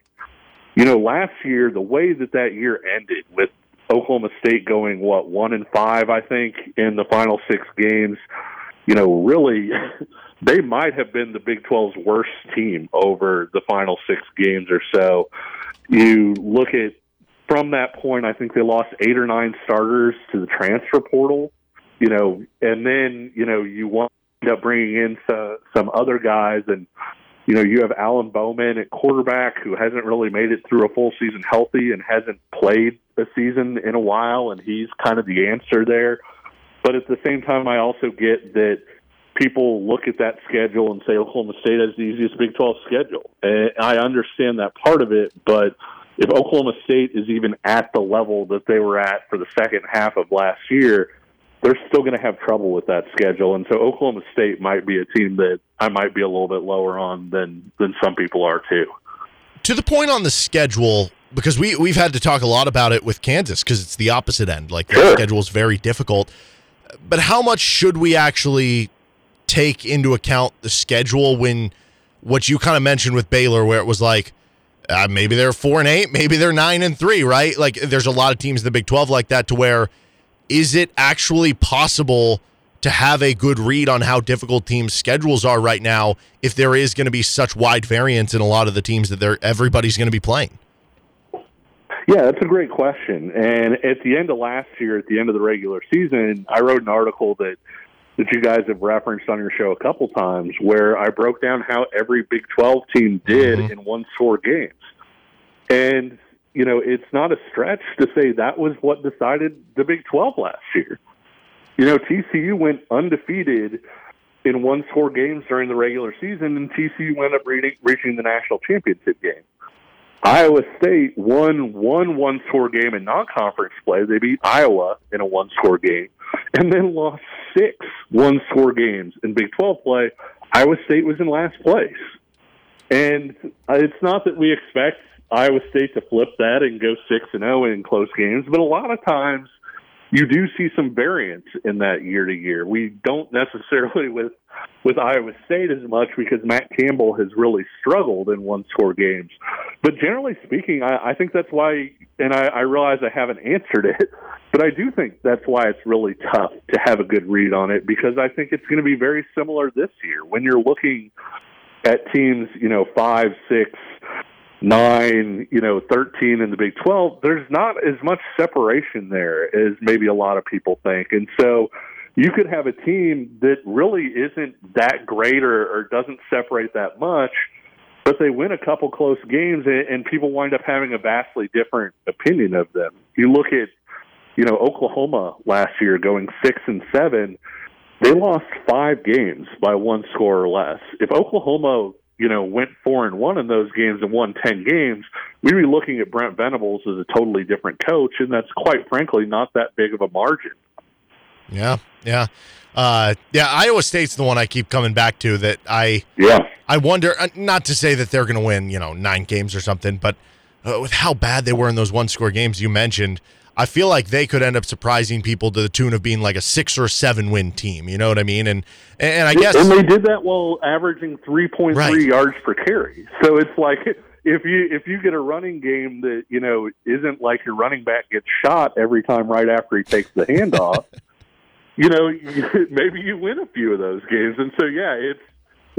You know, last year the way that that year ended with Oklahoma State going what one and five, I think, in the final six games. You know, really, they might have been the Big 12's worst team over the final six games or so. You look at from that point, I think they lost eight or nine starters to the transfer portal. You know, and then you know you wind up bringing in some, some other guys and you know, you have Alan Bowman at quarterback who hasn't really made it through a full season healthy and hasn't played a season in a while, and he's kind of the answer there. But at the same time, I also get that people look at that schedule and say Oklahoma State has the easiest Big 12 schedule. And I understand that part of it, but if Oklahoma State is even at the level that they were at for the second half of last year, they're still going to have trouble with that schedule. And so Oklahoma State might be a team that I might be a little bit lower on than than some people are too. To the point on the schedule, because we we've had to talk a lot about it with Kansas because it's the opposite end. Like sure. the schedule is very difficult. But how much should we actually take into account the schedule when what you kind of mentioned with Baylor, where it was like uh, maybe they're four and eight, maybe they're nine and three, right? Like there's a lot of teams in the Big Twelve like that to where is it actually possible to have a good read on how difficult teams' schedules are right now if there is going to be such wide variance in a lot of the teams that they're everybody's going to be playing? Yeah, that's a great question. And at the end of last year, at the end of the regular season, I wrote an article that that you guys have referenced on your show a couple times where I broke down how every Big 12 team did mm-hmm. in one score games. And you know, it's not a stretch to say that was what decided the Big 12 last year. You know, TCU went undefeated in one score games during the regular season, and TCU wound up reaching the national championship game. Iowa State won one one score game in non conference play. They beat Iowa in a one score game, and then lost six one score games in Big 12 play. Iowa State was in last place. And uh, it's not that we expect Iowa State to flip that and go six and zero in close games, but a lot of times you do see some variance in that year to year. We don't necessarily with with Iowa State as much because Matt Campbell has really struggled in one score games. But generally speaking, I, I think that's why, and I, I realize I haven't answered it, but I do think that's why it's really tough to have a good read on it because I think it's going to be very similar this year when you're looking at teams, you know, five, six, nine, you know, 13 in the Big 12, there's not as much separation there as maybe a lot of people think. And so you could have a team that really isn't that great or, or doesn't separate that much, but they win a couple close games and, and people wind up having a vastly different opinion of them. You look at, you know, Oklahoma last year going six and seven. They lost five games by one score or less. If Oklahoma you know, went four and one in those games and won ten games, we'd be looking at Brent Venables as a totally different coach, and that's quite frankly not that big of a margin. Yeah, yeah, uh, yeah. Iowa State's the one I keep coming back to. That I yeah. I wonder. Uh, not to say that they're going to win, you know, nine games or something, but uh, with how bad they were in those one score games you mentioned, I feel like they could end up surprising people to the tune of being like a six or seven win team. You know what I mean? And and I guess and they did that while averaging three point three right. yards per carry. So it's like if you if you get a running game that you know isn't like your running back gets shot every time right after he takes the handoff, you know maybe you win a few of those games. And so yeah, it's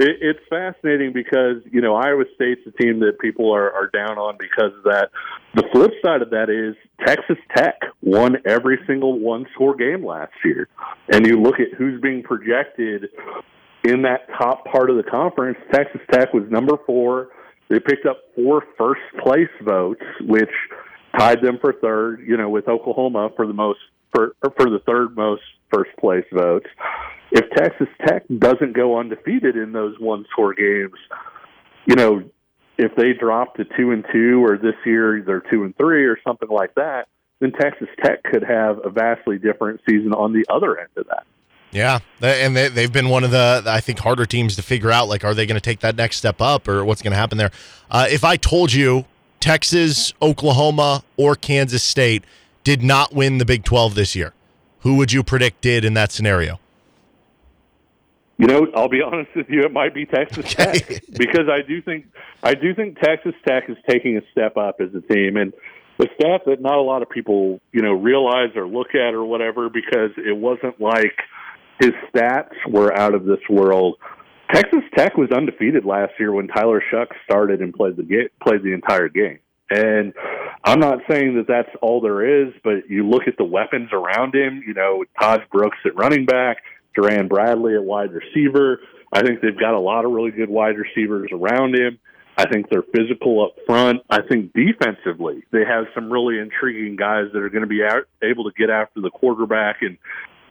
it, it's fascinating because you know Iowa State's a team that people are, are down on because of that. The flip side of that is Texas Tech won every single one score game last year, and you look at who's being projected in that top part of the conference. Texas Tech was number four. They picked up four first place votes, which tied them for third. You know, with Oklahoma for the most for for the third most first place votes if Texas Tech doesn't go undefeated in those one score games, you know, if they drop to two and two or this year they're two and three or something like that, then Texas Tech could have a vastly different season on the other end of that. Yeah, and they, they've been one of the I think harder teams to figure out. Like, are they going to take that next step up, or what's going to happen there? Uh, if I told you Texas, Oklahoma, or Kansas State did not win the Big Twelve this year, who would you predict did in that scenario? You know, I'll be honest with you, it might be Texas okay. Tech because I do think I do think Texas Tech is taking a step up as a team and the stat that not a lot of people, you know, realize or look at or whatever because it wasn't like his stats were out of this world. Texas Tech was undefeated last year when Tyler Shough started and played the game, played the entire game. And I'm not saying that that's all there is, but you look at the weapons around him. You know, Tahj Brooks at running back, Jerand Bradley at wide receiver. I think they've got a lot of really good wide receivers around him. I think they're physical up front. I think defensively, they have some really intriguing guys that are going to be out, able to get after the quarterback and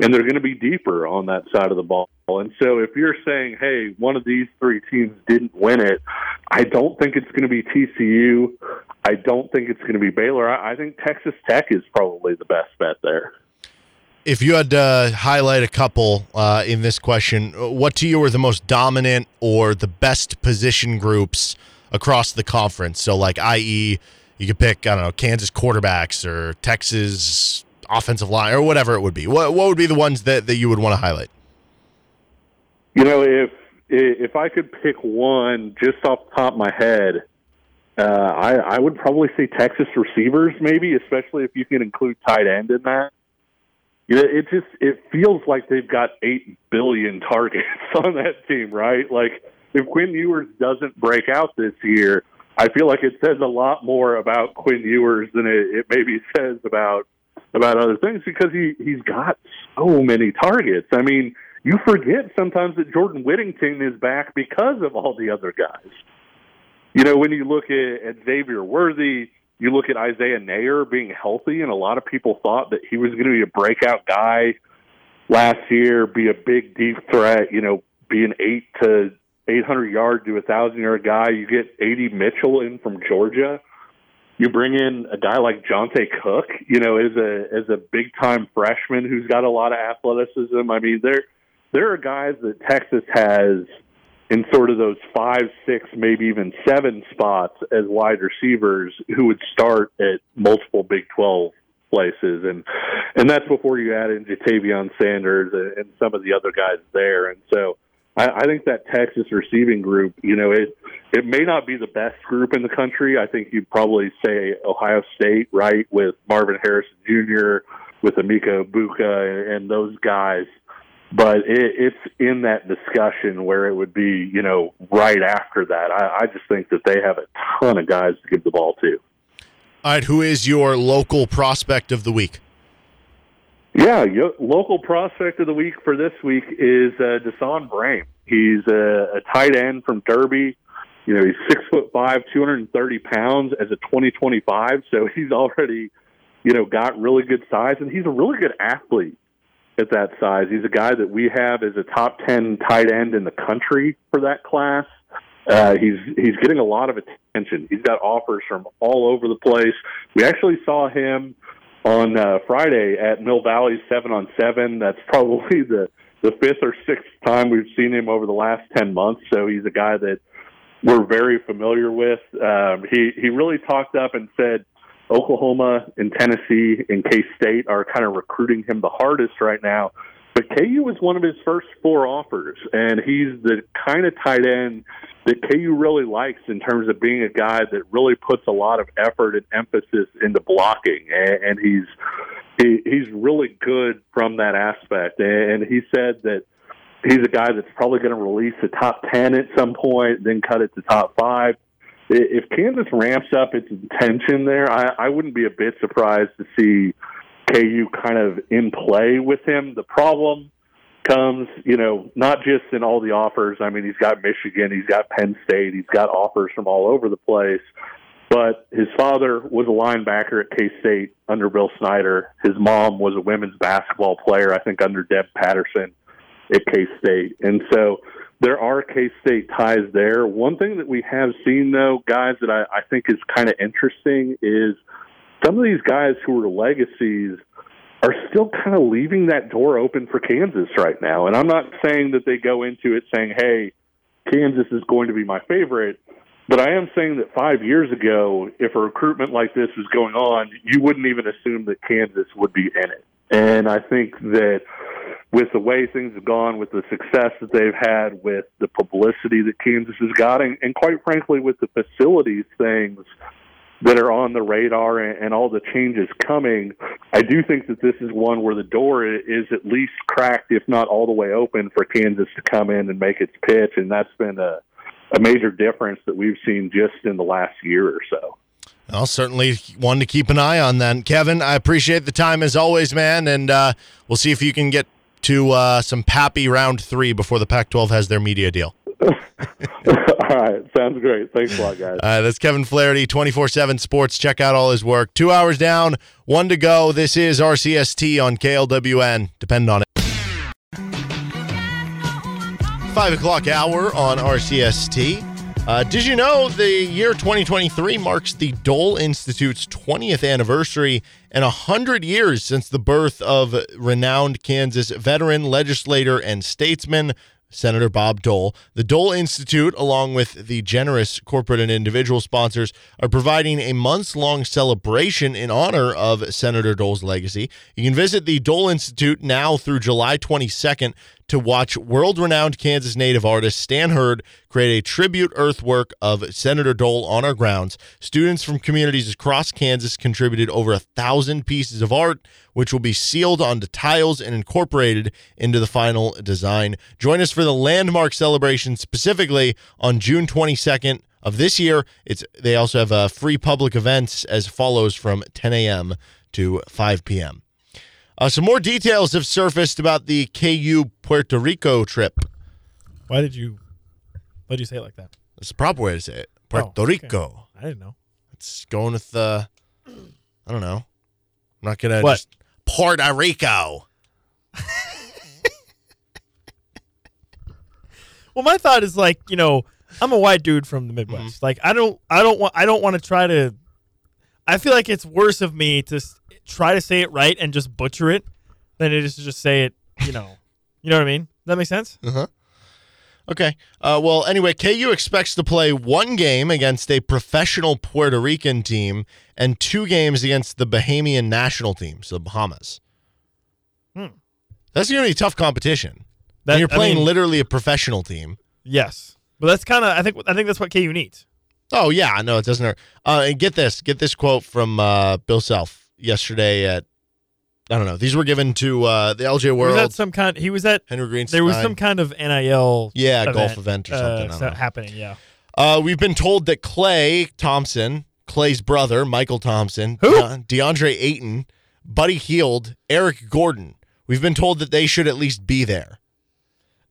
and they're going to be deeper on that side of the ball. And so if you're saying, hey, one of these three teams didn't win it, I don't think it's going to be TCU. I don't think it's going to be Baylor. I, I think Texas Tech is probably the best bet there. If you had to highlight a couple uh, in this question, what to you are the most dominant or the best position groups across the conference? So, like, i.e., you could pick, I don't know, Kansas quarterbacks or Texas offensive line or whatever it would be. What, what would be the ones that, that you would want to highlight? You know, if if I could pick one just off the top of my head, uh, I, I would probably say Texas receivers, maybe, especially if you can include tight end in that. You know, it just it feels like they've got eight billion targets on that team, right? Like if Quinn Ewers doesn't break out this year, I feel like it says a lot more about Quinn Ewers than it, it maybe says about about other things because he he's got so many targets. I mean, you forget sometimes that Jordan Whittington is back because of all the other guys. You know, when you look at, at Xavier Worthy, you look at Isaiah Neyor being healthy, and a lot of people thought that he was going to be a breakout guy last year, be a big deep threat. You know, be an eight to eight hundred yard to a thousand yard guy. You get AD Mitchell in from Georgia. You bring in a guy like Johntay Cook, you know, as a as a big time freshman who's got a lot of athleticism. I mean, there there are guys that Texas has in sort of those five, six, maybe even seven spots as wide receivers who would start at multiple Big 12 places, and and that's before you add in Jatavion Sanders and, and some of the other guys there, and so. I, I think that Texas receiving group, you know, it it may not be the best group in the country. I think you'd probably say Ohio State, right, with Marvin Harrison Jr., with Emeka Egbuka, and, and those guys but it, it's in that discussion where it would be, you know, right after that. I, I just think that they have a ton of guys to give the ball to. All right, who is your local prospect of the week? Yeah, yo, local prospect of the week for this week is uh, Deson Brame. He's a, a tight end from Derby. You know, he's six foot five, two hundred and thirty pounds as a twenty twenty five. So he's already, you know, got really good size, and he's a really good athlete at that size. He's a guy that we have as a top 10 tight end in the country for that class. Uh, he's he's getting a lot of attention. He's got offers from all over the place. We actually saw him on uh, Friday at Mill Valley seven on seven. That's probably the the fifth or sixth time we've seen him over the last ten months. So he's a guy that we're very familiar with. Um, he he really talked up and said Oklahoma and Tennessee and K State are kind of recruiting him the hardest right now. But KU was one of his first four offers, and he's the kind of tight end that KU really likes in terms of being a guy that really puts a lot of effort and emphasis into blocking, and he's he, he's really good from that aspect. And he said that he's a guy that's probably going to release the top ten at some point, then cut it to top five if Kansas ramps up its intention there, I, I wouldn't be a bit surprised to see KU kind of in play with him. The problem comes, you know, not just in all the offers. I mean, he's got Michigan, he's got Penn State, he's got offers from all over the place. But his father was a linebacker at K State under Bill Snyder. His mom was a women's basketball player, I think, under Deb Patterson at K State. And so there are K State ties there. One thing that we have seen, though, guys, that I, I think is kind of interesting is some of these guys who are legacies are still kind of leaving that door open for Kansas right now. And I'm not saying that they go into it saying, hey, Kansas is going to be my favorite. But I am saying that five years ago, if a recruitment like this was going on, you wouldn't even assume that Kansas would be in it. And I think that with the way things have gone, with the success that they've had, with the publicity that Kansas has got, and, and quite frankly, with the facilities things that are on the radar and, and all the changes coming, I do think that this is one where the door is at least cracked, if not all the way open, for Kansas to come in and make its pitch. And that's been a, a major difference that we've seen just in the last year or so. Well, certainly one to keep an eye on then. Kevin, I appreciate the time as always, man, and uh, we'll see if you can get to uh, some Pappy round three before the Pac 12 has their media deal. all right. Sounds great. Thanks a lot, guys. Uh, that's Kevin Flaherty, 24 7 Sports. Check out all his work. Two hours down, one to go. This is RCST on KLWN. Depend on it. Five o'clock hour on RCST. Uh, did you know the year 2023 marks the Dole Institute's 20th anniversary and 100 years since the birth of renowned Kansas veteran, legislator, and statesman Senator Bob Dole. The Dole Institute, along with the generous corporate and individual sponsors, are providing a months long celebration in honor of Senator Dole's legacy. You can visit the Dole Institute now through July 22nd to watch world renowned Kansas native artist Stan Herd create a tribute earthwork of Senator Dole on our grounds. Students from communities across Kansas contributed over a thousand pieces of art, which will be sealed onto tiles and incorporated into the final design. Join us for the landmark celebration specifically on June 22nd of this year. It's they also have uh, free public events as follows from 10 a.m. to 5 p.m. Uh, some more details have surfaced about the KU Puerto Rico trip. Why did you? Why did you say it like that? That's the proper way to say it. Puerto Oh, okay. Rico. I didn't know. It's going with the. I don't know. I'm not gonna What? just Puerto Rico. Well, my thought is like you know I'm a white dude from the Midwest. Mm-hmm. Like I don't I don't want I don't want to try to. I feel like it's worse of me to try to say it right and just butcher it than it is to just say it. You know. you know what I mean? Does that make sense? Uh-huh. Okay. Uh, well, anyway, KU expects to play one game against a professional Puerto Rican team and two games against the Bahamian national teams, the Bahamas. Hmm. That's going to be tough competition. That- and you're I playing mean- literally a professional team. Yes, but that's kind of I think I think that's what KU needs. Oh yeah, no, it doesn't hurt. Uh, and get this, get this quote from uh, Bill Self yesterday at I don't know. These were given to uh, the LJ He was World. at some kind. He was at Henry Greenstein. there was some kind of nil Yeah, event, golf event or something, uh, don't so- know. happening. Yeah, Uh, we've been told that Klay Thompson, Klay's brother, Michael Thompson, Who? De- DeAndre Ayton, Buddy Hield, Eric Gordon. We've been told that they should at least be there.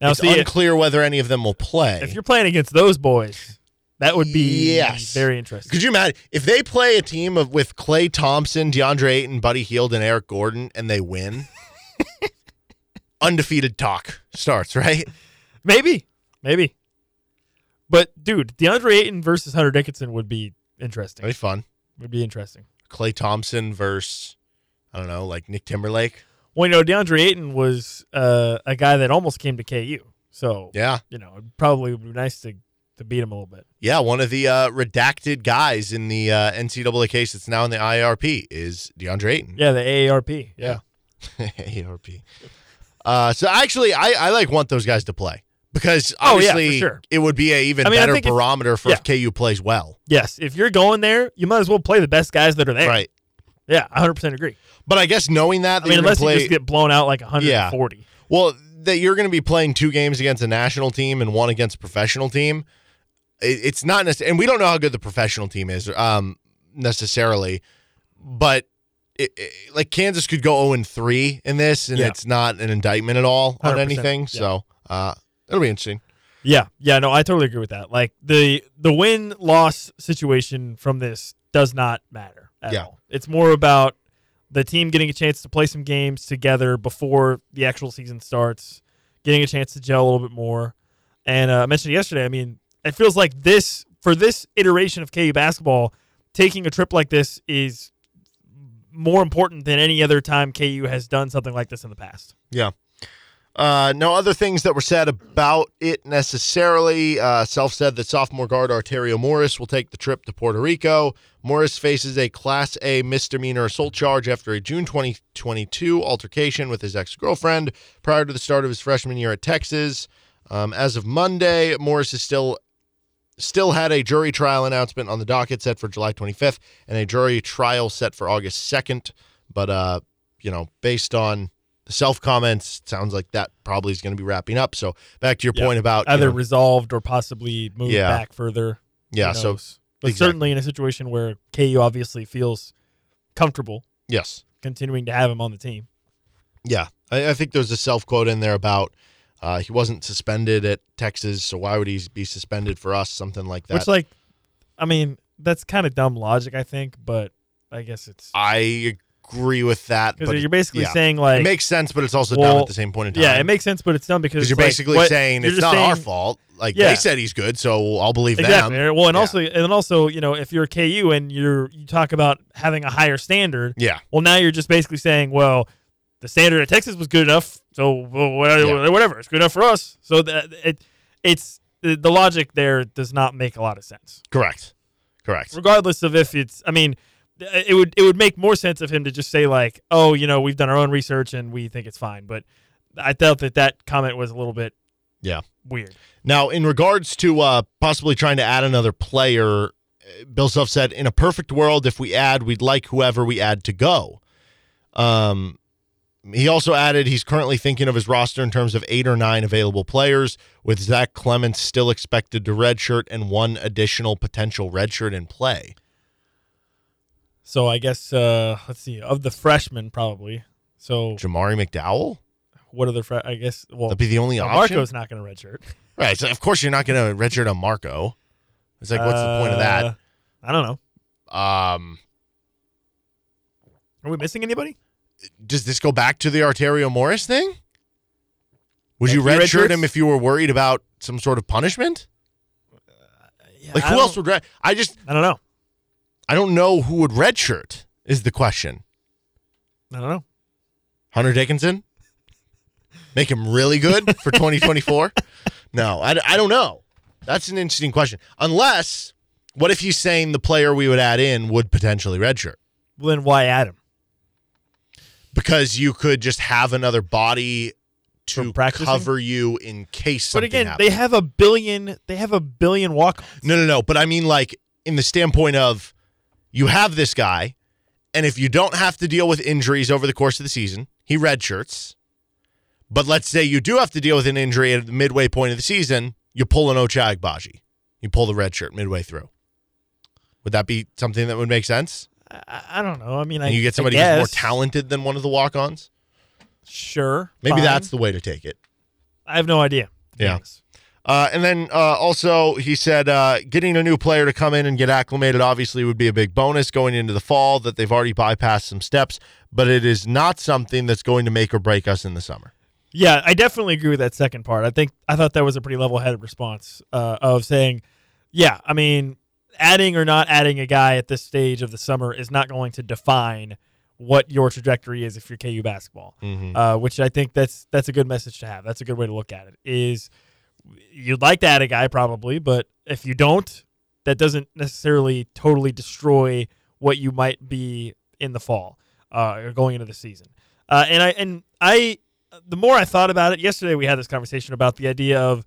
now it's see unclear whether any of them will play. if you're playing against those boys, that would be Yes. very interesting. Could you imagine if they play a team of with Klay Thompson, DeAndre Ayton, Buddy Hield, and Eric Gordon, and they win? Undefeated talk starts right. Maybe, maybe. But dude, DeAndre Ayton versus Hunter Dickinson would be interesting. That'd be fun. Would be interesting. Klay Thompson versus I don't know, like Nick Timberlake. Well, you know, DeAndre Ayton was uh, a guy that almost came to KU, so Yeah, you know, it probably would be nice to to beat him a little bit. yeah. One of the uh, redacted guys in the uh, NCAA case that's now in the IRP is DeAndre Ayton. Yeah, the AARP. Yeah, AARP. Uh, so actually, I, I like want those guys to play because Oh, yeah, for obviously sure. it would be a even I mean, I better think if- barometer for if KU plays well. yes. If you're going there, you might as well play the best guys that are there. Right. Yeah, 100 percent agree. But I guess knowing that, I that mean, you're gonna unless play, you just get blown out like 140. well, that you're going to be playing two games against a national team and one against a professional team. It, it's not necessarily, and we don't know how good the professional team is um, necessarily, but it, it- like Kansas could go 0 and 3 in this, and Yeah. it's not an indictment at all on 100%, anything. yeah. So uh, it'll be interesting. Yeah, yeah, no, I totally agree with that. Like the the win loss situation from this does not matter at Yeah. all. It's more about the team getting a chance to play some games together before the actual season starts, getting a chance to gel a little bit more. And uh, I mentioned yesterday. I mean, it feels like this for this iteration of KU basketball, taking a trip like this is more important than any other time KU has done something like this in the past. Yeah. Uh, no other things that were said about it necessarily. Uh, Self said that sophomore guard Arterio Morris will take the trip to Puerto Rico. Morris faces a Class A misdemeanor assault charge after a June 2022 altercation with his ex girlfriend prior to the start of his freshman year at Texas. Um, as of Monday, Morris is still still had a jury trial announcement on the docket set for July 25th and a jury trial set for August 2nd. But uh, you know, based on the self comments, sounds like that probably is going to be wrapping up. So back to your Yeah. point about you Either know, resolved or possibly moved Yeah. back further. yeah, so but exactly. certainly in a situation where KU obviously feels comfortable yes, continuing to have him on the team. yeah, I, I think there's a self quote in there about uh, he wasn't suspended at Texas, so why would he be suspended for us? Something like that. Which, like, I mean, that's kind of dumb logic, I think, but I guess it's I agree with that. because But you're basically yeah. saying like, it makes sense, but it's also dumb at the same point in time. yeah, it makes sense, but it's dumb because you're like, basically what- saying it's not our fault. Like Yeah. they said he's good, so I'll believe Exactly. them. Well, and Yeah. also, and also, you know, if you're KU and you're you talk about having a higher standard, Yeah, well, now you're just basically saying, well, the standard at Texas was good enough, so well, whatever, Yeah. whatever, it's good enough for us. So that it, it's the, the logic there does not make a lot of sense. correct, correct. regardless of if it's i mean it would it would make more sense of him to just say like oh you know we've done our own research and we think it's fine but i felt that that comment was a little bit Yeah. weird Now, in regards to uh, possibly trying to add another player, uh, Bill Self said, "In a perfect world, if we add, we'd like whoever we add to go." Um, he also added he's currently thinking of his roster in terms of eight or nine available players, with Zach Clemence still expected to redshirt and one additional potential redshirt in play. so i guess uh let's see of the freshmen probably so Jamari McDowell, what are the fre- i guess well that'd be the only well, option. marco's not going to redshirt right. So of course you're not going to redshirt on Marco. It's like, what's the point of that? Uh, i don't know Um, are we missing anybody does this go back to the Arterio Morris thing? Would you red redshirt him if you were worried about some sort of punishment? Yeah, Like who else would red? I just i don't know I don't know who would redshirt is the question. i don't know Hunter Dickinson? Make him really good for 2024? No, I, I don't know. That's an interesting question. Unless, what if he's saying the player we would add in would potentially redshirt? Well, then why add him? Because you could just have another body to cover you in case But again, happens. they have a billion. They have a billion walk. No, no, no. But I mean, like, in the standpoint of you have this guy, and if you don't have to deal with injuries over the course of the season, he redshirts. But let's say you do have to deal with an injury at the midway point of the season, you pull an Ochai Agbaji. You pull the red shirt midway through. Would that be something that would make sense? I, I don't know. I mean, I you get somebody who's more talented than one of the walk ons? Sure, Maybe fine. that's the way to take it. I have no idea. Yeah. honest. Uh, and then uh, also, he said uh, getting a new player to come in and get acclimated obviously would be a big bonus going into the fall, that they've already bypassed some steps, but it is not something that's going to make or break us in the summer. Yeah, I definitely agree with that second part. I think I thought that was a pretty level-headed response uh, of saying, "Yeah, I mean, adding or not adding a guy at this stage of the summer is not going to define what your trajectory is if you're KU basketball." Mhm. Uh, which I think that's that's a good message to have. That's a good way to look at it. Is you'd like to add a guy probably, but if you don't, that doesn't necessarily totally destroy what you might be in the fall uh, or going into the season. Uh, and I and I, the more I thought about it, yesterday we had this conversation about the idea of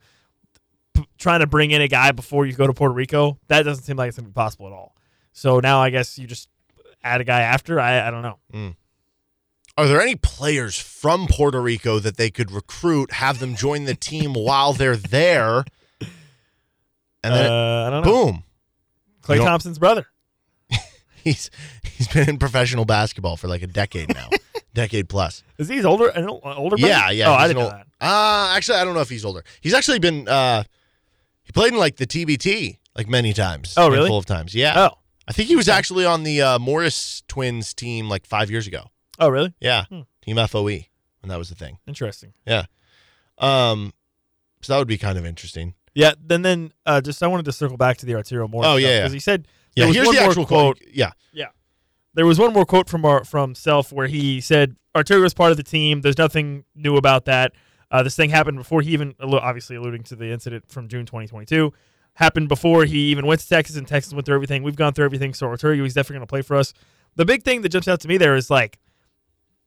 trying to bring in a guy before you go to Puerto Rico. That doesn't seem like it's gonna be possible at all. So now I guess you just add a guy after. I I don't know. Are there any players from Puerto Rico that they could recruit, have them join the team while they're there? And then, Uh, I don't know. boom, Klay You Thompson's brother. he's he's been in professional basketball for like a decade now, decade plus. Is he older? An older? brother? Yeah, yeah. Oh, I didn't an know that. Uh actually, I don't know if he's older. He's actually been. uh played in like the TBT like many times. Oh, really? Handful of times. Yeah. Oh, I think he was actually on the uh, Morris twins team like five years ago. oh, really? Yeah, Hmm. Team FOE when that was the thing. Interesting. Yeah. Um. So that would be kind of interesting. Yeah. Then, then, uh, just I wanted to circle back to the Arterio Morris. Oh, yeah, yeah. because he said Yeah. was Here's the actual quote. quote. Yeah. There was one more quote from our, from Self where he said Arterio is part of the team. There's nothing new about that. Uh, this thing happened before he even, obviously alluding to the incident from June 2022, happened before he even went to Texas and Texas went through everything. We've gone through everything. So Arterio, he's definitely going to play for us. The big thing that jumps out to me there is like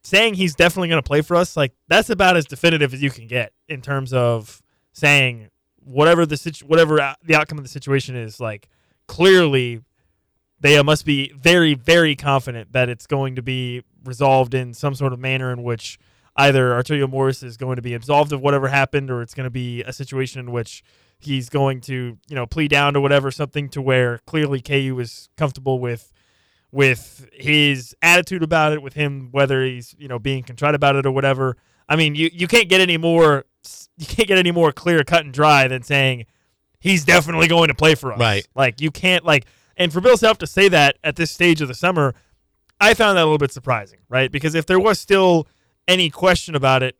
saying he's definitely going to play for us. Like that's about as definitive as you can get in terms of saying whatever the situ- whatever the outcome of the situation is. Like clearly they must be very, very confident that it's going to be resolved in some sort of manner in which either Arterio Morris is going to be absolved of whatever happened, or it's going to be a situation in which he's going to, you know, plead down to whatever, something to where clearly KU is comfortable with with his attitude about it, with him whether he's you know being contrite about it or whatever. I mean, you you can't get any more you can't get any more clear cut and dry than saying he's definitely going to play for us. Right. Like you can't like and for Bill Self to say that at this stage of the summer, I found that a little bit surprising, right? Because if there was still any question about it,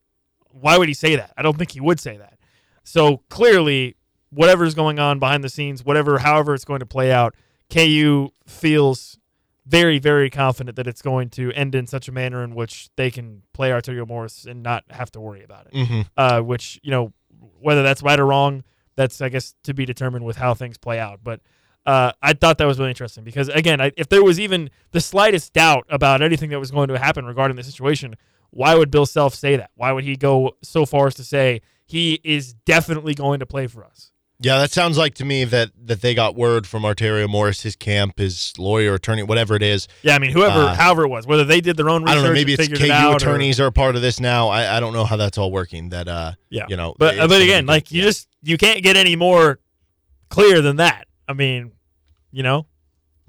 why would he say that? I don't think he would say that. So clearly, whatever's going on behind the scenes, whatever, however it's going to play out, KU feels very, very confident that it's going to end in such a manner in which they can play Arterio Morris and not have to worry about it. Mm-hmm. Uh, which you know, whether that's right or wrong, that's I guess to be determined with how things play out. But uh, I thought that was really interesting because again, I, if there was even the slightest doubt about anything that was going to happen regarding the situation, why would Bill Self say that? Why would he go so far as to say he is definitely going to play for us? Yeah, that sounds like to me that that they got word from Arterio Morris, his camp, his lawyer, attorney, whatever it is. Yeah, I mean, whoever, Uh, however it was, whether they did their own research, I don't know. Maybe it's KU it out, or- attorneys are a part of this now. I, I don't know how that's all working. That uh, yeah, you know, but but again, like you yeah. just you can't get any more clear than that. I mean, you know,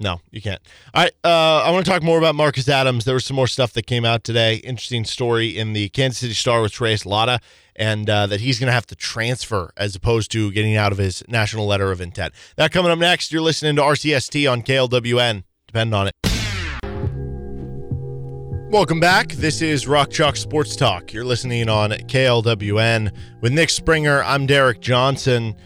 No, you can't. All right. Uh, I want to talk more about Marcus Adams. There was some more stuff that came out today. Interesting story in the Kansas City Star with Trace Lotta, and uh, that he's going to have to transfer as opposed to getting out of his national letter of intent. That coming up next. You're listening to RCST on KLWN. Depend on it. Welcome back. This is Rock Chalk Sports Talk. You're listening on KLWN with Nick Springer. I'm Derek Johnson.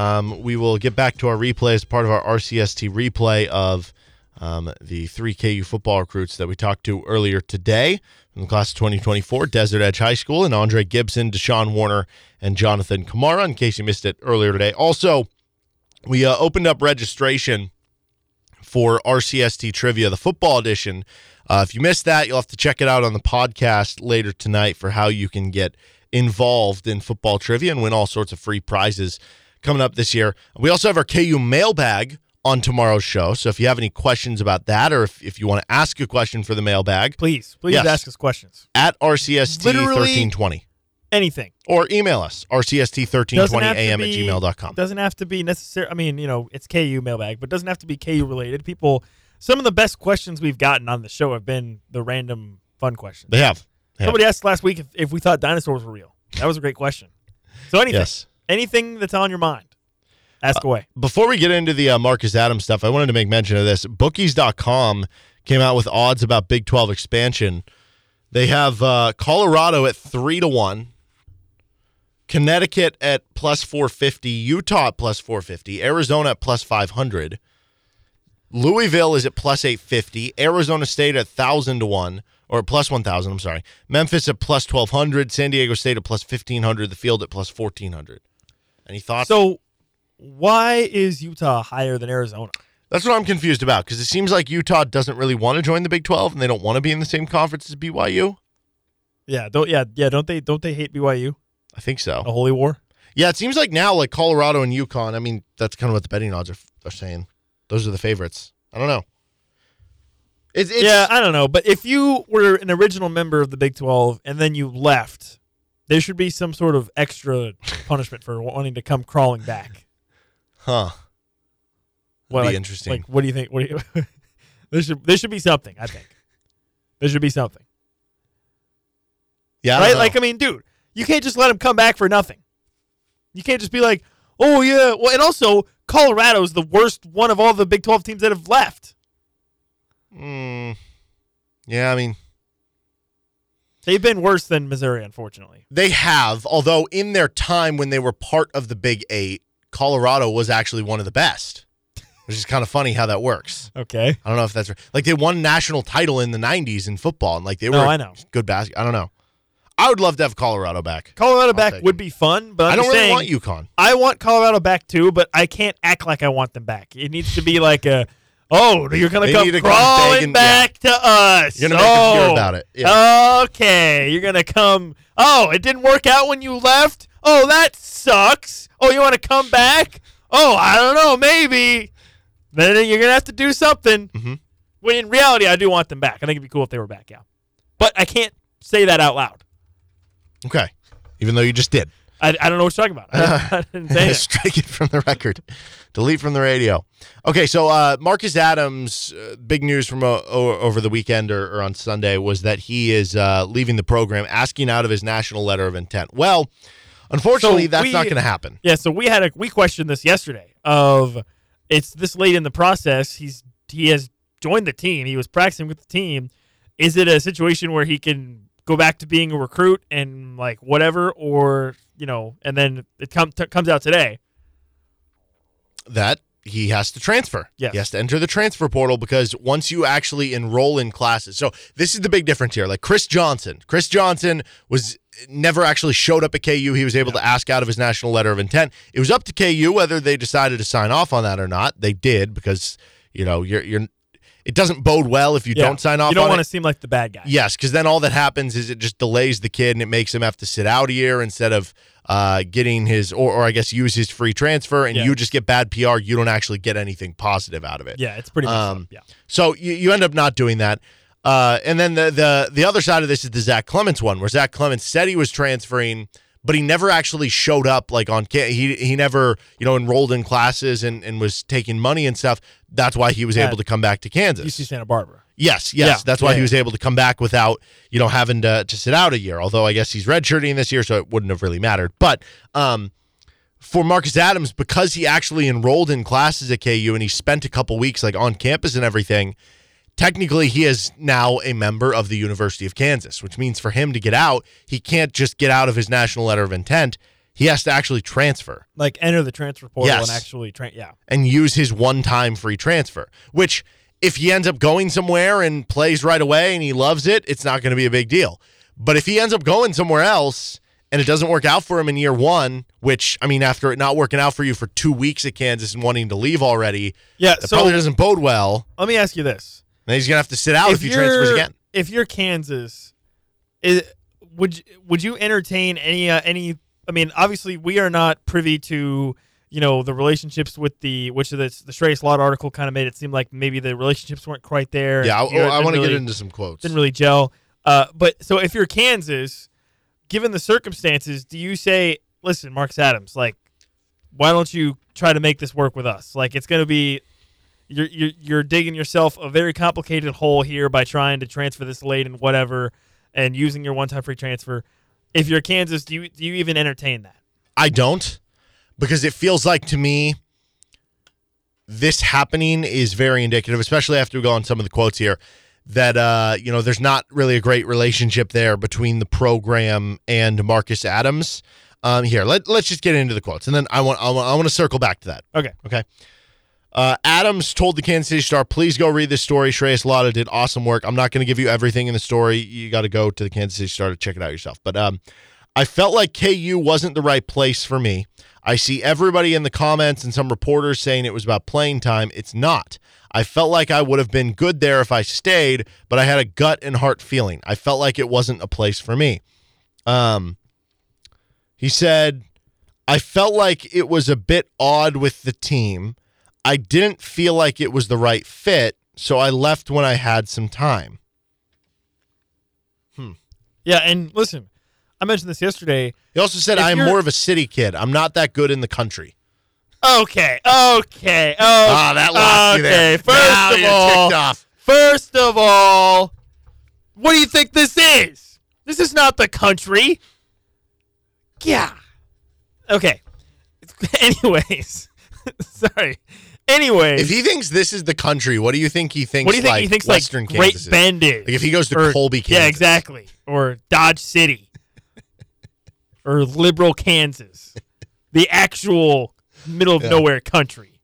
Um, we will get back to our replay as part of our RCST replay of um, the three KU football recruits that we talked to earlier today from the class of 2024, Desert Edge High School, and Aundre Gibson, Deshawn Warner, and Jonathan Kamara, in case you missed it earlier today. Also, we uh, opened up registration for RCST Trivia, the football edition. Uh, if you missed that, you'll have to check it out on the podcast later tonight for how you can get involved in football trivia and win all sorts of free prizes coming up this year. We also have our KU mailbag on tomorrow's show. So if you have any questions about that or if, if you want to ask a question for the mailbag, Please, please Yes. ask us questions. at RCST Literally 1320 Anything. or email us, RCST1320 have to AM at be- gmail.com. Doesn't have to be necessary. I mean, you know, it's KU mailbag, but doesn't have to be KU related. People, some of the best questions we've gotten on the show have been the random fun questions. They have. They have. Somebody asked last week if, if we thought dinosaurs were real. That was a great question. So anything, Yes. Anything that's on your mind, ask away. Before we get into the uh, Marcus Adams stuff, I wanted to make mention of this. Bookies.com came out with odds about Big 12 expansion. They have uh, Colorado at 3 to 1, Connecticut at plus 450, Utah at plus 450, Arizona at plus 500. Louisville is at plus 850, Arizona State at 1,000 to 1, or plus 1,000, I'm sorry. Memphis at plus 1,200, San Diego State at plus 1,500, the field at plus 1,400. Any thoughts? So why is Utah higher than Arizona? That's what I'm confused about because it seems like Utah doesn't really want to join the Big 12 and they don't want to be in the same conference as BYU. Yeah, don't yeah, yeah, don't they don't they hate BYU? I think so. A holy war? Yeah, it seems like now, like Colorado and UConn, I mean, that's kind of what the betting odds are, are saying. Those are the favorites. I don't know. It's, it's, yeah, I don't know, but if you were an original member of the Big 12 and then you left, there should be some sort of extra punishment for wanting to come crawling back. Huh. Well, be like- interesting. Like, what do you think? What do you? there should there should be something. I think there should be something, Yeah. Right? know. Like, I mean, dude, you can't just let him come back for nothing. You can't just be like, oh yeah. Well, and also Colorado's the worst one of all the Big 12 teams that have left. Mm, yeah, I mean, They've been worse than Missouri, unfortunately. they have, although in their time when they were part of the Big Eight, Colorado was actually one of the best, which is kind of funny how that works. Okay. I don't know if that's right. Like they won national title in the '90s in football, and like they were No, I know. good basket. I don't know. I would love to have Colorado back. Colorado back would be fun, but I'm I don't just really want UConn. I want Colorado back too, but I can't act like I want them back. It needs to be like a, oh, you're gonna They come need to come crawling begging- back to us. You're gonna make us hear Oh, about it. Yeah. Okay, you're gonna come. Oh, it didn't work out when you left. Oh, that sucks. Oh, you want to come back? Oh, I don't know, maybe. Then you're gonna have to do something. Mhm. When in reality, I do want them back. I think it'd be cool if they were back. Yeah, but I can't say that out loud. Okay, even though you just did. I, I don't know what you're talking about. I, I didn't say. Strike it from the record. Delete from the radio. Okay, so uh, Marcus Adams, uh, big news from uh, o- over the weekend or, or on Sunday was that he is uh, leaving the program, asking out of his national letter of intent. Well, unfortunately, So that's we- not going to happen. Yeah, so we had a we questioned this yesterday. Of it's this late in the process. He's he has joined the team. He was practicing with the team. Is it a situation where he can go back to being a recruit and like whatever, or you know, and then it comes t- comes out today? that he has to transfer. Yes. He has to enter the transfer portal because once you actually enroll in classes. So this is the big difference here. Like Chris Johnson. Chris Johnson was never actually showed up at KU. He was able to ask out of his national letter of intent. It was up to KU whether they decided to sign off on that or not. They did because, you know, you're you're it doesn't bode well if you Yeah. don't sign off You don't on want it. to seem like the bad guy. Yes, because then all that happens is it just delays the kid and it makes him have to sit out a year instead of uh, getting his, or, or I guess use his free transfer, and Yeah. you just get bad PR. You don't actually get anything positive out of it. Yeah, it's pretty Um, yeah. So you, you end up not doing that. Uh, and then the, the the other side of this is the Zach Clemence one, where Zach Clemence said he was transferring, but he never actually showed up. Like on he he never you know enrolled in classes and, and was taking money and stuff. That's why he was At able to come back to Kansas. UC Santa Barbara. Yes, yes. Yeah, That's why yeah, he was able to come back without, you know, having to, to sit out a year. Although I guess he's redshirting this year, so it wouldn't have really mattered. But um, for Marcus Adams, because he actually enrolled in classes at KU and he spent a couple weeks like on campus and everything, technically he is now a member of the University of Kansas, which means for him to get out, he can't just get out of his national letter of intent. He has to actually transfer Like enter the transfer portal Yes. and actually train. Yeah, and use his one-time free transfer, which if he ends up going somewhere and plays right away and he loves it, it's not going to be a big deal. But if he ends up going somewhere else and it doesn't work out for him in year one, which I mean, after it not working out for you for two weeks at Kansas and wanting to leave already, Yeah. that So probably doesn't bode well. let me ask you this: Then he's gonna have to sit out if, he transfers again. If you're Kansas, is, would you- would you entertain any uh, any? I mean, obviously, we are not privy to you know the relationships with the which the the Stray Slot article kind of made it seem like maybe the relationships weren't quite there. Yeah, I, You know, it I want to didn't get into some quotes. didn't really gel. Uh, but so if you're Kansas, given the circumstances, do you say, listen, Marcus Adams, like, why don't you try to make this work with us? Like, it's going to be. You're, you're, you're digging yourself a very complicated hole here by trying to transfer this late and whatever and using your one time free transfer. If you're Kansas, do you do you even entertain that? I don't because it feels like to me this happening is very indicative, especially after we go on some of the quotes here, that uh, you know, there's not really a great relationship there between the program and Marcus Adams. Um, here, let, let's just get into the quotes, and then I want I want, I want to circle back to that. Okay. Okay. Uh, Adams told the Kansas City Star, "Please go read this story. Shreyas Laddha did awesome work. I'm not going to give you everything in the story. You got to go to the Kansas City Star to check it out yourself." But um, I felt like KU wasn't the right place for me. I see everybody in the comments and some reporters saying it was about playing time. It's not. I felt like I would have been good there if I stayed, but I had a gut and heart feeling. I felt like it wasn't a place for me. Um, he said, I felt like it was a bit odd with the team. I didn't feel like it was the right fit, so I left when I had some time. Hmm. Yeah, and listen, I mentioned this yesterday. He also said, I am more of a city kid. I'm not that good in the country. Okay, okay, oh, Ah, that lost you okay. there. First Now of all. First of all, what do you think this is? This is not the country. Yeah. Okay. Anyways, sorry. Anyways, If he thinks this is the country, what do you think he thinks? what do you think like he thinks Western like Great Kansas is? Bend is? Like if he goes to Or- Colby, Kansas. Yeah, exactly. Or Dodge City. or liberal Kansas. The actual middle of Yeah. nowhere country.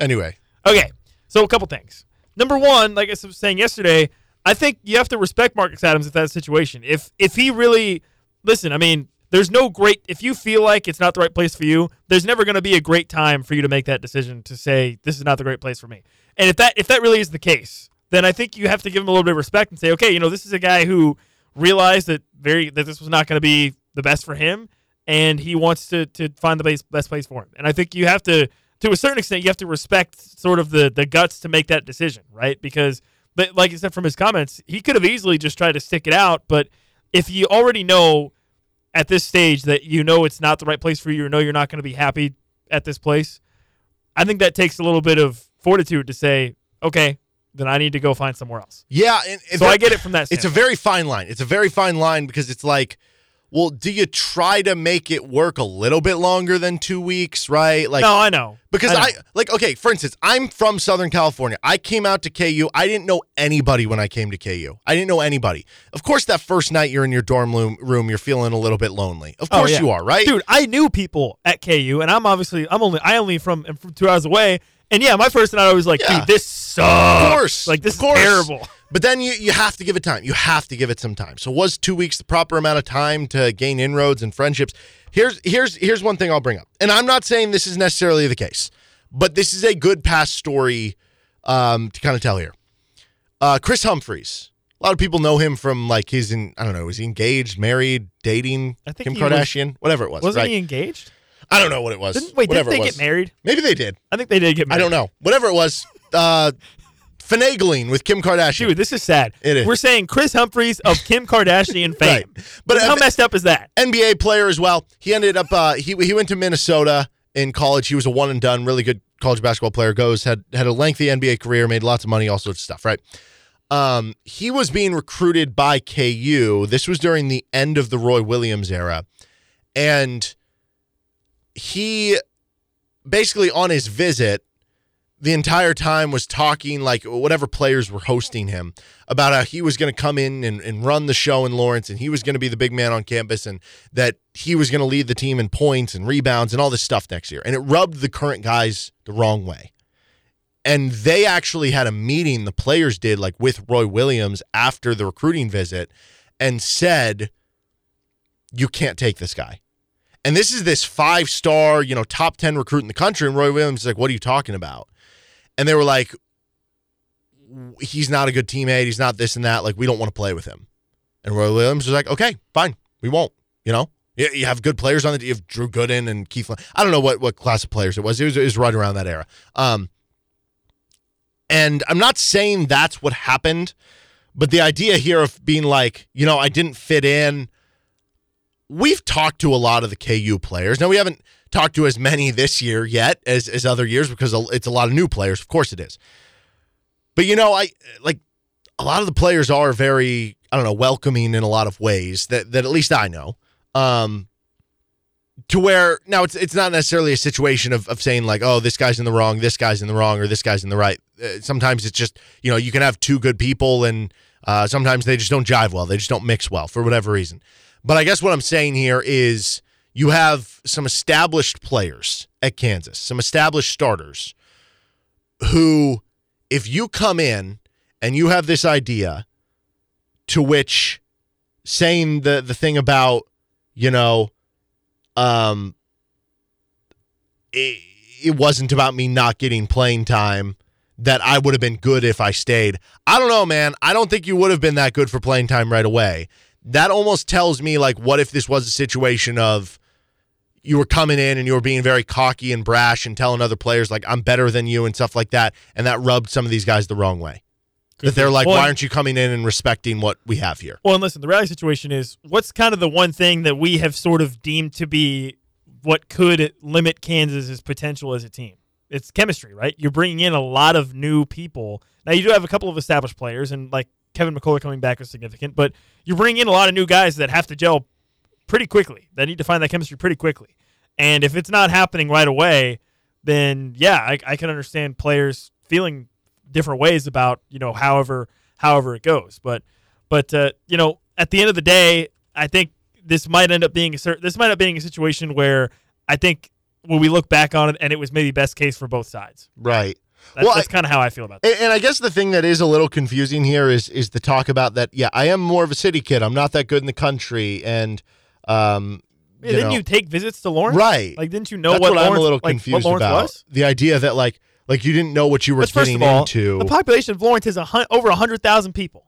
Anyway, Okay, so a couple things. Number one, like I was saying yesterday, I think you have to respect Marcus Adams if that situation. If if he really listen, I mean, there's no great if you feel like it's not the right place for you, there's never going to be a great time for you to make that decision to say this is not the great place for me. And if that if that really is the case, then I think you have to give him a little bit of respect and say, okay, you know, this is a guy who realized that very that this was not going to be the best for him, and he wants to to find the best best place for him. And I think you have to to a certain extent you have to respect sort of the the guts to make that decision, right? Because but like I said from his comments, he could have easily just tried to stick it out, but if you already know at this stage that you know it's not the right place for you or know you're not going to be happy at this place, I think that takes a little bit of fortitude to say, okay, then I need to go find somewhere else. yeah. And, and So that- I get it from that It's a very fine line. It's a very fine line because it's like, well, do you try to make it work a little bit longer than two weeks, right? Like, no, I know. Because I know. I, like okay, for instance, I'm from Southern California. I came out to KU. I didn't know anybody when I came to KU. I didn't know anybody. Of course, that first night you're in your dorm room, you're feeling a little bit lonely. Of Oh, course yeah. you are, right? dude? I knew people at KU, and I'm obviously I'm only I only from from two hours away, and yeah, my first night I was like, Yeah. dude, this sucks. Of course, like this of course. is terrible. But then you you have to give it time. You have to give it some time. So was two weeks the proper amount of time to gain inroads and friendships? Here's here's here's one thing I'll bring up, and I'm not saying this is necessarily the case, but this is a good past story um, to kind of tell here. Uh, Kris Humphries. A lot of people know him from like his in I don't know, is he engaged, married, dating I think Kim he was- Kardashian, whatever it was. Wasn't right? he engaged? I don't know what it was. Didn't, wait, whatever didn't they get married? Maybe they did. I think they did get married. I don't know. Whatever it was. Uh, finagling with Kim Kardashian. Dude, this is sad. It is. We're saying Kris Humphries of Kim Kardashian fame. Right. But, how uh, messed up is that? NBA player as well. He ended up uh, he he went to Minnesota in college. He was a one and done, really good college basketball player. Goes had had a lengthy NBA career, made lots of money, all sorts of stuff. Right. Um, he was being recruited by KU. This was during the end of the Roy Williams era, and he basically on his visit the entire time was talking like whatever players were hosting him about how he was going to come in and, and run the show in Lawrence and he was going to be the big man on campus and that he was going to lead the team in points and rebounds and all this stuff next year. And it rubbed the current guys the wrong way. And they actually had a meeting, the players did, like with Roy Williams after the recruiting visit, and said, You can't take this guy. And this is this five star, you know, top 10 recruit in the country. And Roy Williams is like, What are you talking about? And they were like, He's not a good teammate. He's not this and that. Like, we don't want to play with him. And Roy Williams was like, Okay, fine. We won't, you know? You, have good players on the You have Drew Gooden and Keith. Lin- I don't know what, what class of players it was. It was, it was right around that era. Um, and I'm not saying that's what happened, but the idea here of being like, you know, I didn't fit in. We've talked to a lot of the KU players. Now we haven't talked to as many this year yet as as other years because it's a lot of new players. Of course it is. But you know, I like a lot of the players are very, I don't know, welcoming in a lot of ways that that at least I know. Um to where now it's it's not necessarily a situation of, of saying like oh this guy's in the wrong this guy's in the wrong or this guy's in the right uh, sometimes it's just you know you can have two good people and uh, sometimes they just don't jive well they just don't mix well for whatever reason but i guess what i'm saying here is you have some established players at kansas some established starters who if you come in and you have this idea to which saying the the thing about you know um it, it wasn't about me not getting playing time that I would have been good if I stayed. I don't know, man. I don't think you would have been that good for playing time right away. That almost tells me like what if this was a situation of you were coming in and you were being very cocky and brash and telling other players like I'm better than you and stuff like that and that rubbed some of these guys the wrong way. That they're like, Well, why aren't you coming in and respecting what we have here? Well, and listen, the reality situation is what's kind of the one thing that we have sort of deemed to be what could limit Kansas's potential as a team. It's chemistry, right? You're bringing in a lot of new people. Now you do have a couple of established players, and like Kevin McCullar coming back is significant, but you bring in a lot of new guys that have to gel pretty quickly. They need to find that chemistry pretty quickly. And if it's not happening right away, then yeah, I, I can understand players feeling different ways about you know however however it goes. But but uh, you know at the end of the day, I think this might end up being a this might end up being a situation where I think when we look back on it, and it was maybe best case for both sides. Right. That's, Well, that's kind of how I feel about that. And, I guess the thing that is a little confusing here is is the talk about that. Yeah, I am more of a city kid. I'm not that good in the country, and um, Yeah, you didn't know, you take visits to Lawrence? right? Like, didn't you know That's what, what, I'm a little like, confused Lawrence about. was? The idea that like like you didn't know what you were getting all, into. the population of Lawrence is a hun- over hundred thousand people.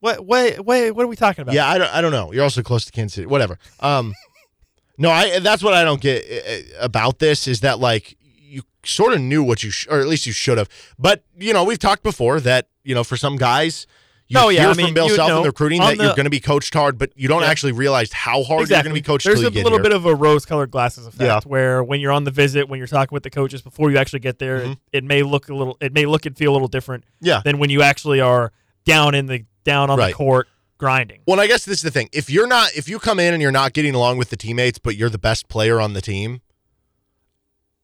What? Wait, wait, what are we talking about? yeah, I don't I don't know. You're also close to Kansas City. Whatever. Um, no, I that's what I don't get uh, about this is that like you sort of knew what you sh- or at least you should have. But you know, we've talked before that you know for some guys. You Oh, yeah, hear I mean, from Bill Self in the recruiting that you're going to be coached hard, but you don't Yeah. actually realize how hard exactly. you're going to be coached There's a little here. bit of a rose-colored glasses effect, Yeah. where when you're on the visit, when you're talking with the coaches before you actually get there, Mhm. it, it may look a little, it may look and feel a little different yeah. than when you actually are down in the down on Right. the court grinding. Well, I guess this is the thing. If you're not, if you come in and you're not getting along with the teammates, but you're the best player on the team,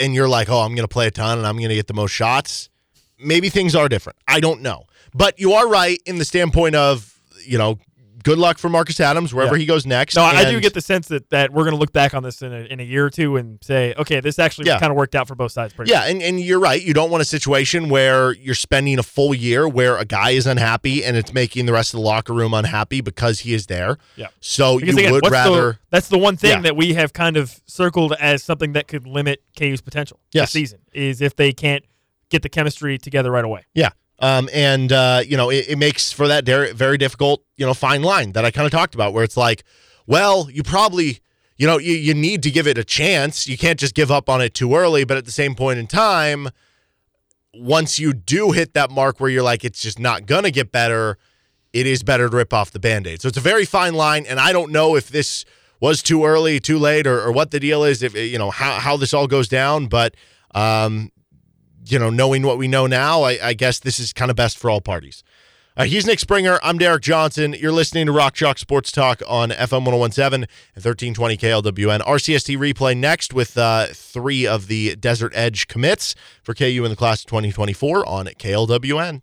and you're like, oh, I'm going to play a ton and I'm going to get the most shots, maybe things are different. I don't know. But you are right in the standpoint of, you know, good luck for Marcus Adams wherever Yeah. he goes next. No, I do get the sense that, that we're going to look back on this in a, in a year or two and say, okay, this actually Yeah. kind of worked out for both sides. Pretty Yeah, and, and you're right. You don't want a situation where you're spending a full year where a guy is unhappy and it's making the rest of the locker room unhappy because he is there. Yeah. So Because you again, would rather. the, that's the one thing Yeah. that we have kind of circled as something that could limit KU's potential Yes. this season is if they can't get the chemistry together right away. Yeah. Um, and uh, you know, it, it makes for that very, difficult, you know, fine line that I kind of talked about, where it's like, well, you probably, you know, you, you need to give it a chance. You can't just give up on it too early. But at the same point in time, once you do hit that mark where you're like, it's just not gonna get better, it is better to rip off the band-aid. So it's a very fine line, and I don't know if this was too early, too late, or, or what the deal is, if you know how how this all goes down, but um, you know, knowing what we know now, I, I guess this is kind of best for all parties. Uh, he's Nick Springer. I'm Derek Johnson. You're listening to Rock Chalk Sports Talk on FM 1017 and 1320 KLWN. RCST replay next with uh, three of the Desert Edge commits for KU in the class of 2024 on KLWN.